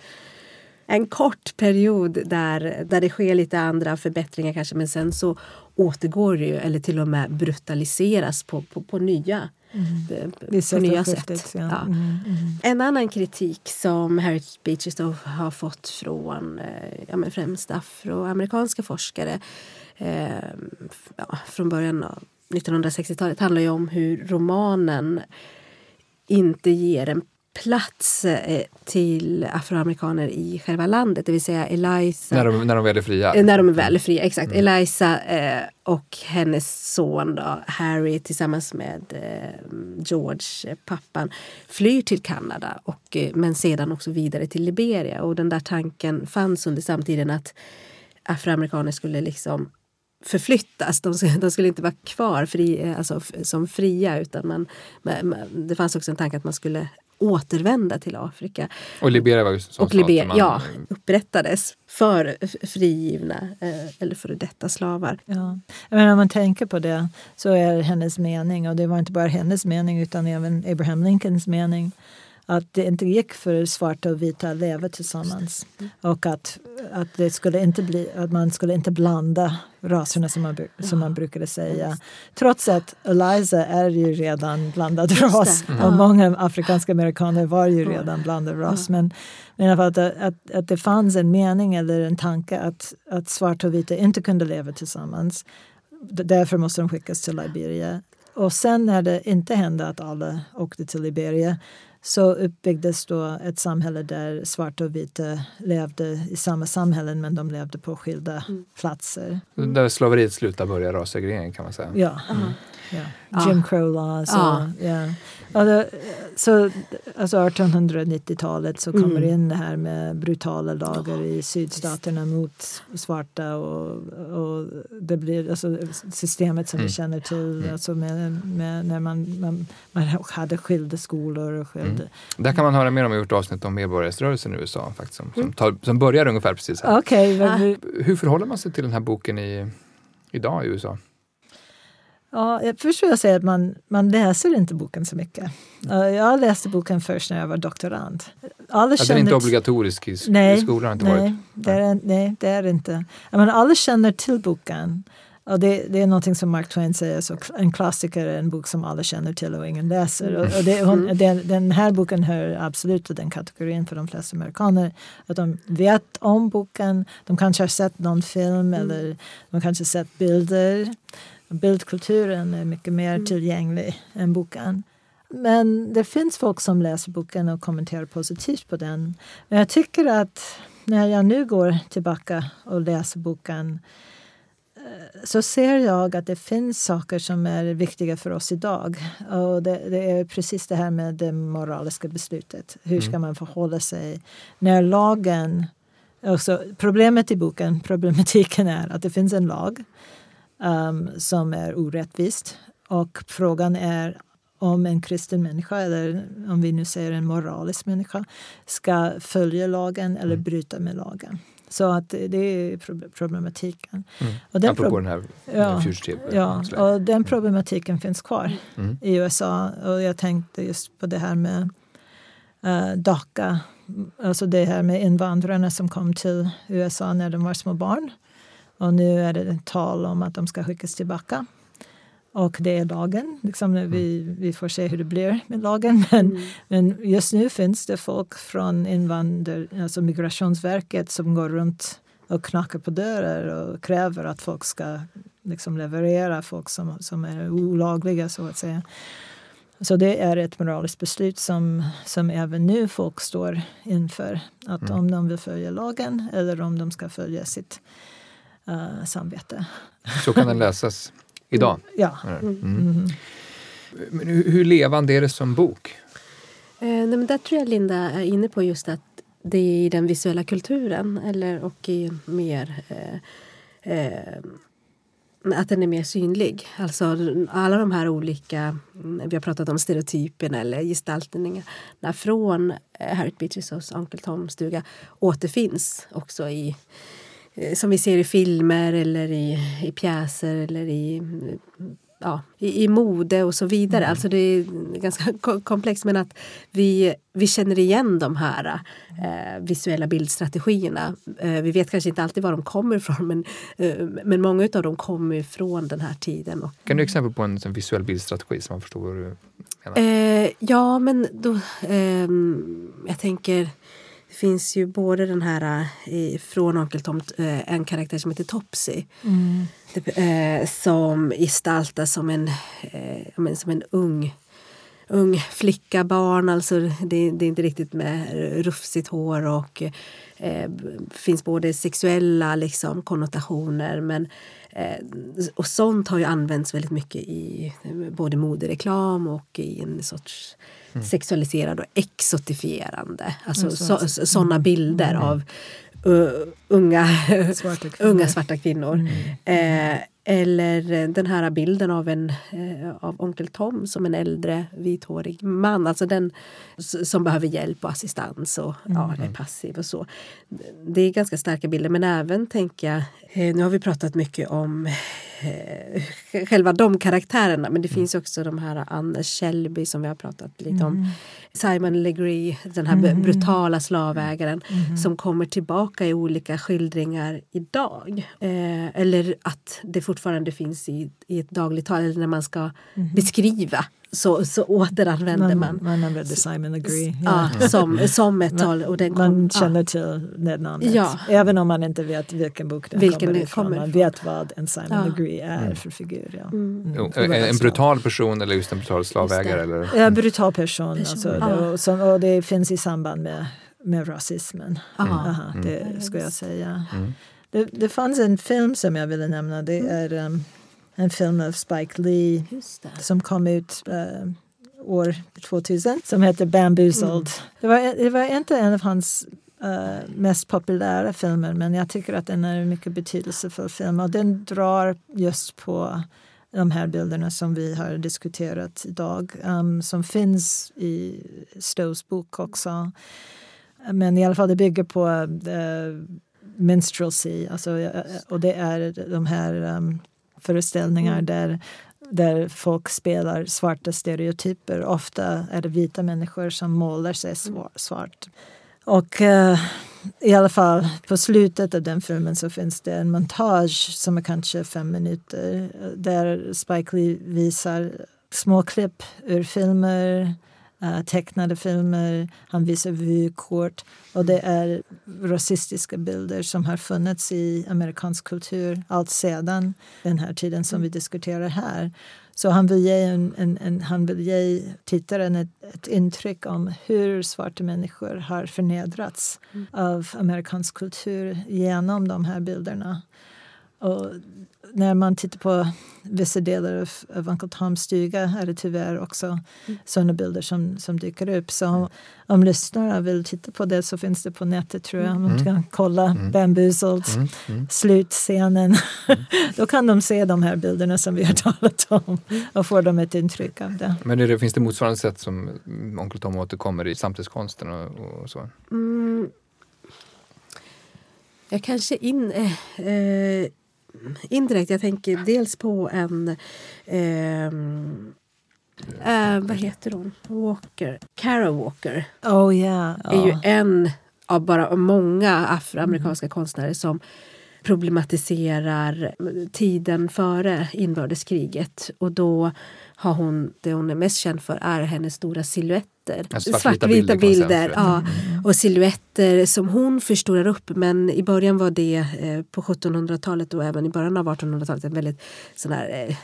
en kort period där, där det sker lite andra förbättringar kanske men sen så återgår det ju eller till och med brutaliseras på, på, på nya Mm. På nya sätt. Ja. Ja. Mm, mm. En annan kritik som Harriet Beecher har fått från eh, ja, men främst afroamerikanska forskare eh, ja, från början av 1960-talet handlar ju om hur romanen inte ger en plats eh, till afroamerikaner i själva landet, det vill säga Eliza. När de, när de väl är fria? Eh, när de är väl fria, exakt. Mm. Eliza eh, och hennes son då, Harry tillsammans med eh, George, pappan, flyr till Kanada och, eh, men sedan också vidare till Liberia. Och den där tanken fanns under samtiden att afroamerikaner skulle liksom förflyttas. De, de, skulle inte vara kvar fri, alltså, som fria utan man, man, det fanns också en tanke att man skulle återvända till Afrika. Och Liberia var ju sån Och Liberia, man, ja, upprättades för frigivna eh, eller före detta slavar. Ja. Men om man tänker på det så är hennes mening, och det var inte bara hennes mening utan även Abraham Lincolns mening, att det inte gick för svarta och vita att leva tillsammans. Och att, att, det skulle inte bli, att man skulle inte blanda raserna som man, som man brukade säga. Trots att Eliza är ju redan blandad ras Mm. och många afrikanska amerikaner var ju redan blandad ras. Men, men att, att, att det fanns en mening eller en tanke att, att svarta och vita inte kunde leva tillsammans. Därför måste de skickas till Liberia. Och sen när det inte hände att alla åkte till Liberia så uppbyggdes då ett samhälle där svarta och vita levde i samma samhällen men de levde på skilda platser. Där slaveriet slutar börja rassegregering kan man säga. Ja. ja. Ja. Jim Crow laws. Ja. Och, ja. Det, så alltså 1890-talet så kommer Mm. in det här med brutala lagar i sydstaterna mot svarta och, och det blir alltså systemet som vi känner till alltså med, med när man, man, man hade skilda skolor och skilda Där kan man höra mer om, jag har gjort avsnitt om medborgarrättsrörelsen i USA faktiskt, som, som, tar, som börjar ungefär precis här. Vad vi- Hur förhåller man sig till den här boken i, idag i USA? Ja, först vill jag säga att man, man läser inte boken så mycket. Jag läste boken först när jag var doktorand. Alla Att den är inte obligatorisk i, nej, i skolan? Inte nej, varit. Det är, nej, det är inte. Menar, alla känner till boken. Och det, det är någonting som Mark Twain säger, så en klassiker är en bok som alla känner till och ingen läser. Och, och det, hon, den, den här boken hör absolut till den kategorin för de flesta amerikaner. Att de vet om boken, de kanske har sett någon film eller de kanske sett bilder. Bildkulturen är mycket mer tillgänglig än boken. Men det finns folk som läser boken och kommenterar positivt på den. Men jag tycker att när jag nu går tillbaka och läser boken eh, så ser jag att det finns saker som är viktiga för oss idag. Och det, det är precis det här med det moraliska beslutet. Hur ska man förhålla sig när lagen... Alltså, problemet i boken, problematiken är att det finns en lag um, som är orättvist. Och frågan är om en kristen människa, eller om vi nu säger en moralisk människa, ska följa lagen eller bryta med lagen. Så att det är pro- problematiken. Mm. Och den Apropå pro- den här Ja, Ja, och den problematiken finns kvar Mm. i USA. Och jag tänkte just på det här med uh, DACA, alltså det här med invandrarna som kom till USA när de var små barn. Och nu är det tal om att de ska skickas tillbaka. Och det är lagen. Liksom, vi, vi får se hur det blir med lagen. [LAUGHS] Men, men just nu finns det folk från invandrar, alltså Migrationsverket som går runt och knackar på dörrar och kräver att folk ska liksom leverera folk som, som är olagliga så att säga. Så det är ett moraliskt beslut som, som även nu folk står inför. Att om de vill följa lagen eller om de ska följa sitt uh, samvete. Så kan den läsas [LAUGHS] idag. Ja. Mm. Men hur, hur levande är det som bok? Eh, nej, men där tror jag Linda är inne på just att det är i den visuella kulturen eller, och i mer eh, eh, att den är mer synlig. Alltså alla de här olika, mm, vi har pratat om stereotyperna eller gestaltningarna från eh, Harriet Beecher Onkel Toms stuga återfinns också i som vi ser i filmer eller i, i pjäser eller i, mm, ja, i, i mode och så vidare. Alltså det är ganska [LAUGHS] ko- komplext men att vi, vi känner igen de här eh, visuella bildstrategierna. Eh, vi vet kanske inte alltid var de kommer ifrån men, eh, men många av dem kommer ifrån den här tiden. Och, Kan du exempel på en, sån visuell bildstrategi så man förstår vad du menar? Eh, ja, men då... ehm, jag tänker... Det finns ju både den här eh, från Onkel Tom, eh, en karaktär som heter Topsy. Det, eh, som gestaltas som en, menar, som en ung ung flicka, barn. Alltså det, det är inte riktigt med rufsigt hår och eh, finns både sexuella liksom, konnotationer men eh, och sånt har ju använts väldigt mycket i både modereklam och i en sorts sexualiserad och exotifierande. Alltså Ja, så- så, sådana bilder av uh, unga, Svarta [LAUGHS] kvinnor. unga svarta kvinnor. Eh, eller den här bilden av, en, eh, av onkel Tom som en äldre vithårig man. Alltså den som behöver hjälp och assistans och ja, är passiv och så. Det är ganska starka bilder men även tänker jag, eh, nu har vi pratat mycket om eh, själva de karaktärerna men det finns också de här Anders Shelby som vi har pratat lite om. Simon Legree, den här Mm. brutala slavägaren som kommer tillbaka i olika skildringar idag. Eh, eller att det fortfarande finns i, i ett dagligt tal, eller när man ska beskriva så, så återanvänder Man, man. man använder Simon Agree. Ja, som, [LAUGHS] som ett tal. Och den kom, Man ja. känner till det namnet. Ja. Även om man inte vet vilken bok den Vilken kommer ifrån. kommer man vet vad en Simon Ja. Agree är för figur. Ja. Mm. Jo, Mm. en, en brutal person eller just en brutal slavägare? Eller? Ja, brutal person. Person. Alltså, Ja. det, och, som, och det finns i samband med, med rasismen. Ja. Aha, Ja, det skulle jag säga. Mm. Det, det fanns en film som jag ville nämna. Det är um, en film av Spike Lee som kom ut eh, år 2000 som heter Bamboozled. Det, var, det var inte en av hans eh, mest populära filmer men jag tycker att den är en mycket betydelsefull film och den drar just på de här bilderna som vi har diskuterat idag um, som finns i Stows bok också. Men i alla fall det bygger på uh, minstrelsy alltså, eh, och det är de här um, föreställningar där där folk spelar svarta stereotyper. Ofta är det vita människor som målar sig svar- svart. Och eh, i alla fall på slutet av den filmen så finns det en montage som är kanske fem minuter där Spike Lee visar små klipp ur filmer, eh, tecknade filmer, han visar vykort och det är rasistiska bilder som har funnits i amerikansk kultur allt sedan den här tiden som vi diskuterar här. Så han vill ge, en, en, en, han vill ge tittaren ett, ett intryck om hur svarta människor har förnedrats av amerikansk kultur genom de här bilderna. Och när man tittar på vissa delar av, av Uncle Toms stuga är det tyvärr också sådana bilder som, som dyker upp. Så om, om lyssnarna vill titta på det så finns det på nätet tror jag. Man kan kolla Bamboozled, slutscenen. [LAUGHS] Då kan de se de här bilderna som vi har talat om och får de ett intryck av det. Men är det, finns det motsvarande sätt som Onkel Tom återkommer i samtidskonsten och, och så? Mm. Jag kanske in, eh, eh, indirekt, jag tänker dels på en ehm, eh, vad heter hon? Walker. Cara Walker Oh yeah. är ju en av bara många afroamerikanska konstnärer som problematiserar tiden före inbördeskriget. Och då har hon, det hon är mest känd för är hennes stora svartvita bilder kan man säga. bilder ja, och silhuetter som hon förstorar upp. Men i början var det eh, på 1700-talet och även i början av 1800-talet en väldigt sån här eh,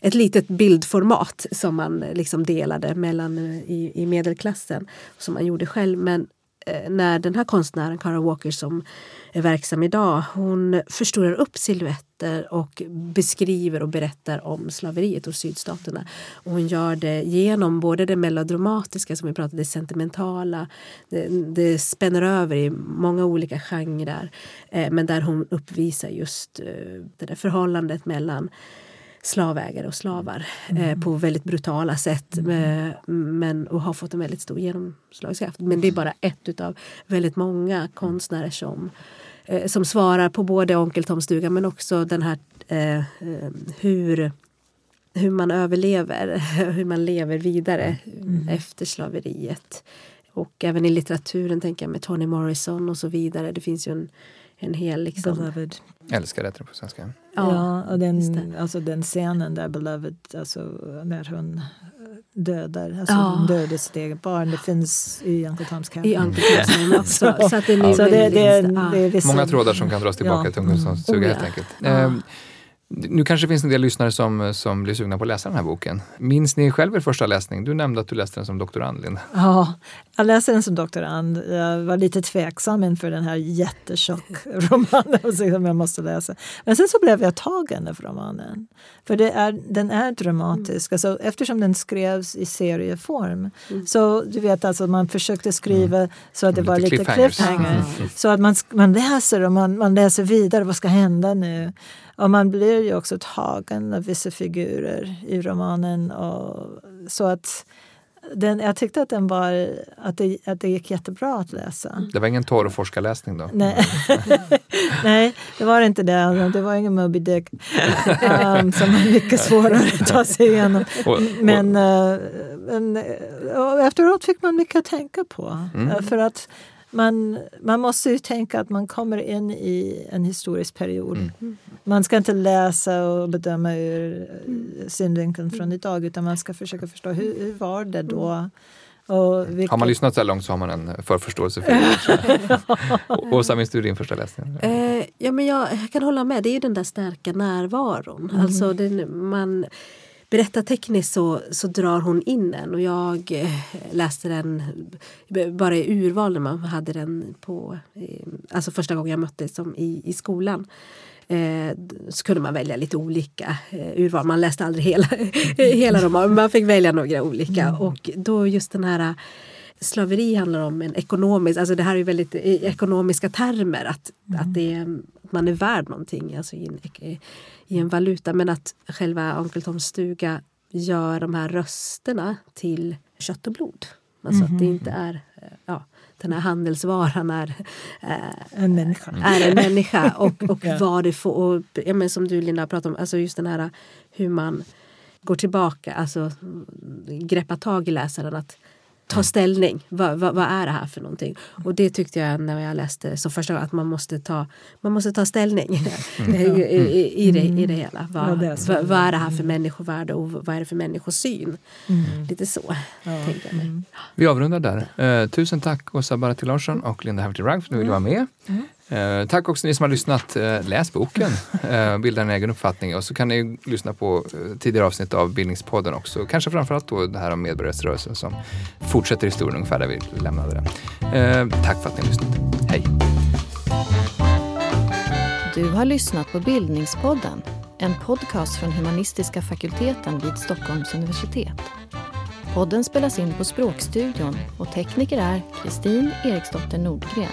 ett litet bildformat som man eh, liksom delade mellan eh, i, i medelklassen. Som man gjorde själv. Men Eh, när den här konstnären, Cara Walker, som är verksam idag, hon förstorar upp silhuetter och beskriver och berättar om slaveriet och sydstaterna. Och hon gör det genom både det melodramatiska, som vi pratade, det sentimentala. Det, det spänner över i många olika genrer. Eh, men där hon uppvisar just eh, det där förhållandet mellan slavägare och slavar eh, på väldigt brutala sätt. Eh, men, och har fått en väldigt stor genomslagskraft. Men det är bara ett av väldigt många konstnärer som, eh, som svarar på både Onkel Toms stuga men också den här eh, hur, hur man överlever, [LAUGHS] hur man lever vidare efter slaveriet. Och även i litteraturen tänker jag med Toni Morrison och så vidare. Det finns ju en, en hel liksom... Beloved. Älskar heter det på svenska. Ja, och den, alltså den scenen där Beloved, alltså när hon eh, dödar, alltså Ja. hon dödade sitt eget barn, det finns i Uncle Tom's Cabin. I Uncle Tom's [LAUGHS] också. Så- Så att den är Så det, väldigt- det, är, ja. det är vissa, Många trådar som kan dras tillbaka Ja. till stuga Oh, ja. helt enkelt. Ja. Nu kanske det finns en del lyssnare som, som blir sugna på att läsa den här boken. Minns ni själv er första läsning? Du nämnde att du läste den som doktorand, Linda. Ja, jag läste den som doktorand. Jag var lite tveksam inför den här jättetjock romanen [LAUGHS] som jag måste läsa. Men sen så blev jag tagen av romanen. För det är, den är dramatisk. Alltså, eftersom den skrevs i serieform. Mm. Så du vet, alltså, man försökte skriva mm. så att det lite var lite cliffhanger. Mm. Så att man, man läser och man, man läser vidare. Vad ska hända nu? Och man blir ju också tagen av vissa figurer i romanen. Och, så att den, jag tyckte att, den var, att, det, att det gick jättebra att läsa. Det var ingen torr forskarläsning då? Nej. [LAUGHS] Nej, det var inte det. Det var ingen Moby Dick um, som var mycket svårare att ta sig igenom. Men, uh, men uh, efteråt fick man mycket att tänka på. Mm. För att man, man måste ju tänka att man kommer in i en historisk period. Mm. Man ska inte läsa och bedöma ur synvinkeln från idag utan man ska försöka förstå hur, hur var det då? Vilka... Har man lyssnat så här långt så har man en förförståelse för det. [LAUGHS] Åsa, minns du din första läsning? Eh, ja, men jag, jag, kan hålla med, det är ju den där starka närvaron. Mm. Alltså, den, man berättartekniskt så, så drar hon in den och jag eh, läste den bara i urval när man hade den på, eh, alltså första gången jag mötte som i, i skolan. Eh, så kunde man välja lite olika urval. Man läste aldrig hela, [LAUGHS] hela romanen, man fick välja några olika. Mm. Och då just den här slaveri handlar om en ekonomisk, alltså det här är väldigt i ekonomiska termer, att, mm. att det är, man är värd någonting alltså i, en, i en valuta. Men att själva Onkel Toms stuga gör de här rösterna till kött och blod. Alltså mm. att det mhm. inte är ja, den här handelsvaran är, äh, en människa. Är en människa och, och [LAUGHS] ja. vad det får, och, ja, men som du Linda pratade om, alltså just den här hur man går tillbaka, alltså greppa tag i läsaren. att ta ställning. Vad, vad, vad, är det här för någonting? Och det tyckte jag när jag läste så första gången att man måste ta, man måste ta ställning mm. [LAUGHS] I, i, i, det, i det hela. Vad, ja, det vad, vad, är det här för människovärde och vad är det för människosyn? Mm. Lite så ja. tänkte jag mig. Mm. Vi avrundar där. Uh, tusen tack Åsa Barati Larsson och Linda Haverty Rugg för att ni ville vara med. Eh, tack också ni som har lyssnat. Eh, läs boken, [LAUGHS] eh, bilda en egen uppfattning och så kan ni lyssna på eh, tidigare avsnitt av Bildningspodden också. Kanske framförallt då det här om medborgarrättsrörelsen som fortsätter historien ungefär där vi lämnade den. Tack för att ni har lyssnat. Hej! Du har lyssnat på Bildningspodden, en podcast från humanistiska fakulteten vid Stockholms universitet. Podden spelas in på Språkstudion och tekniker är Kristin Eriksdotter Nordgren.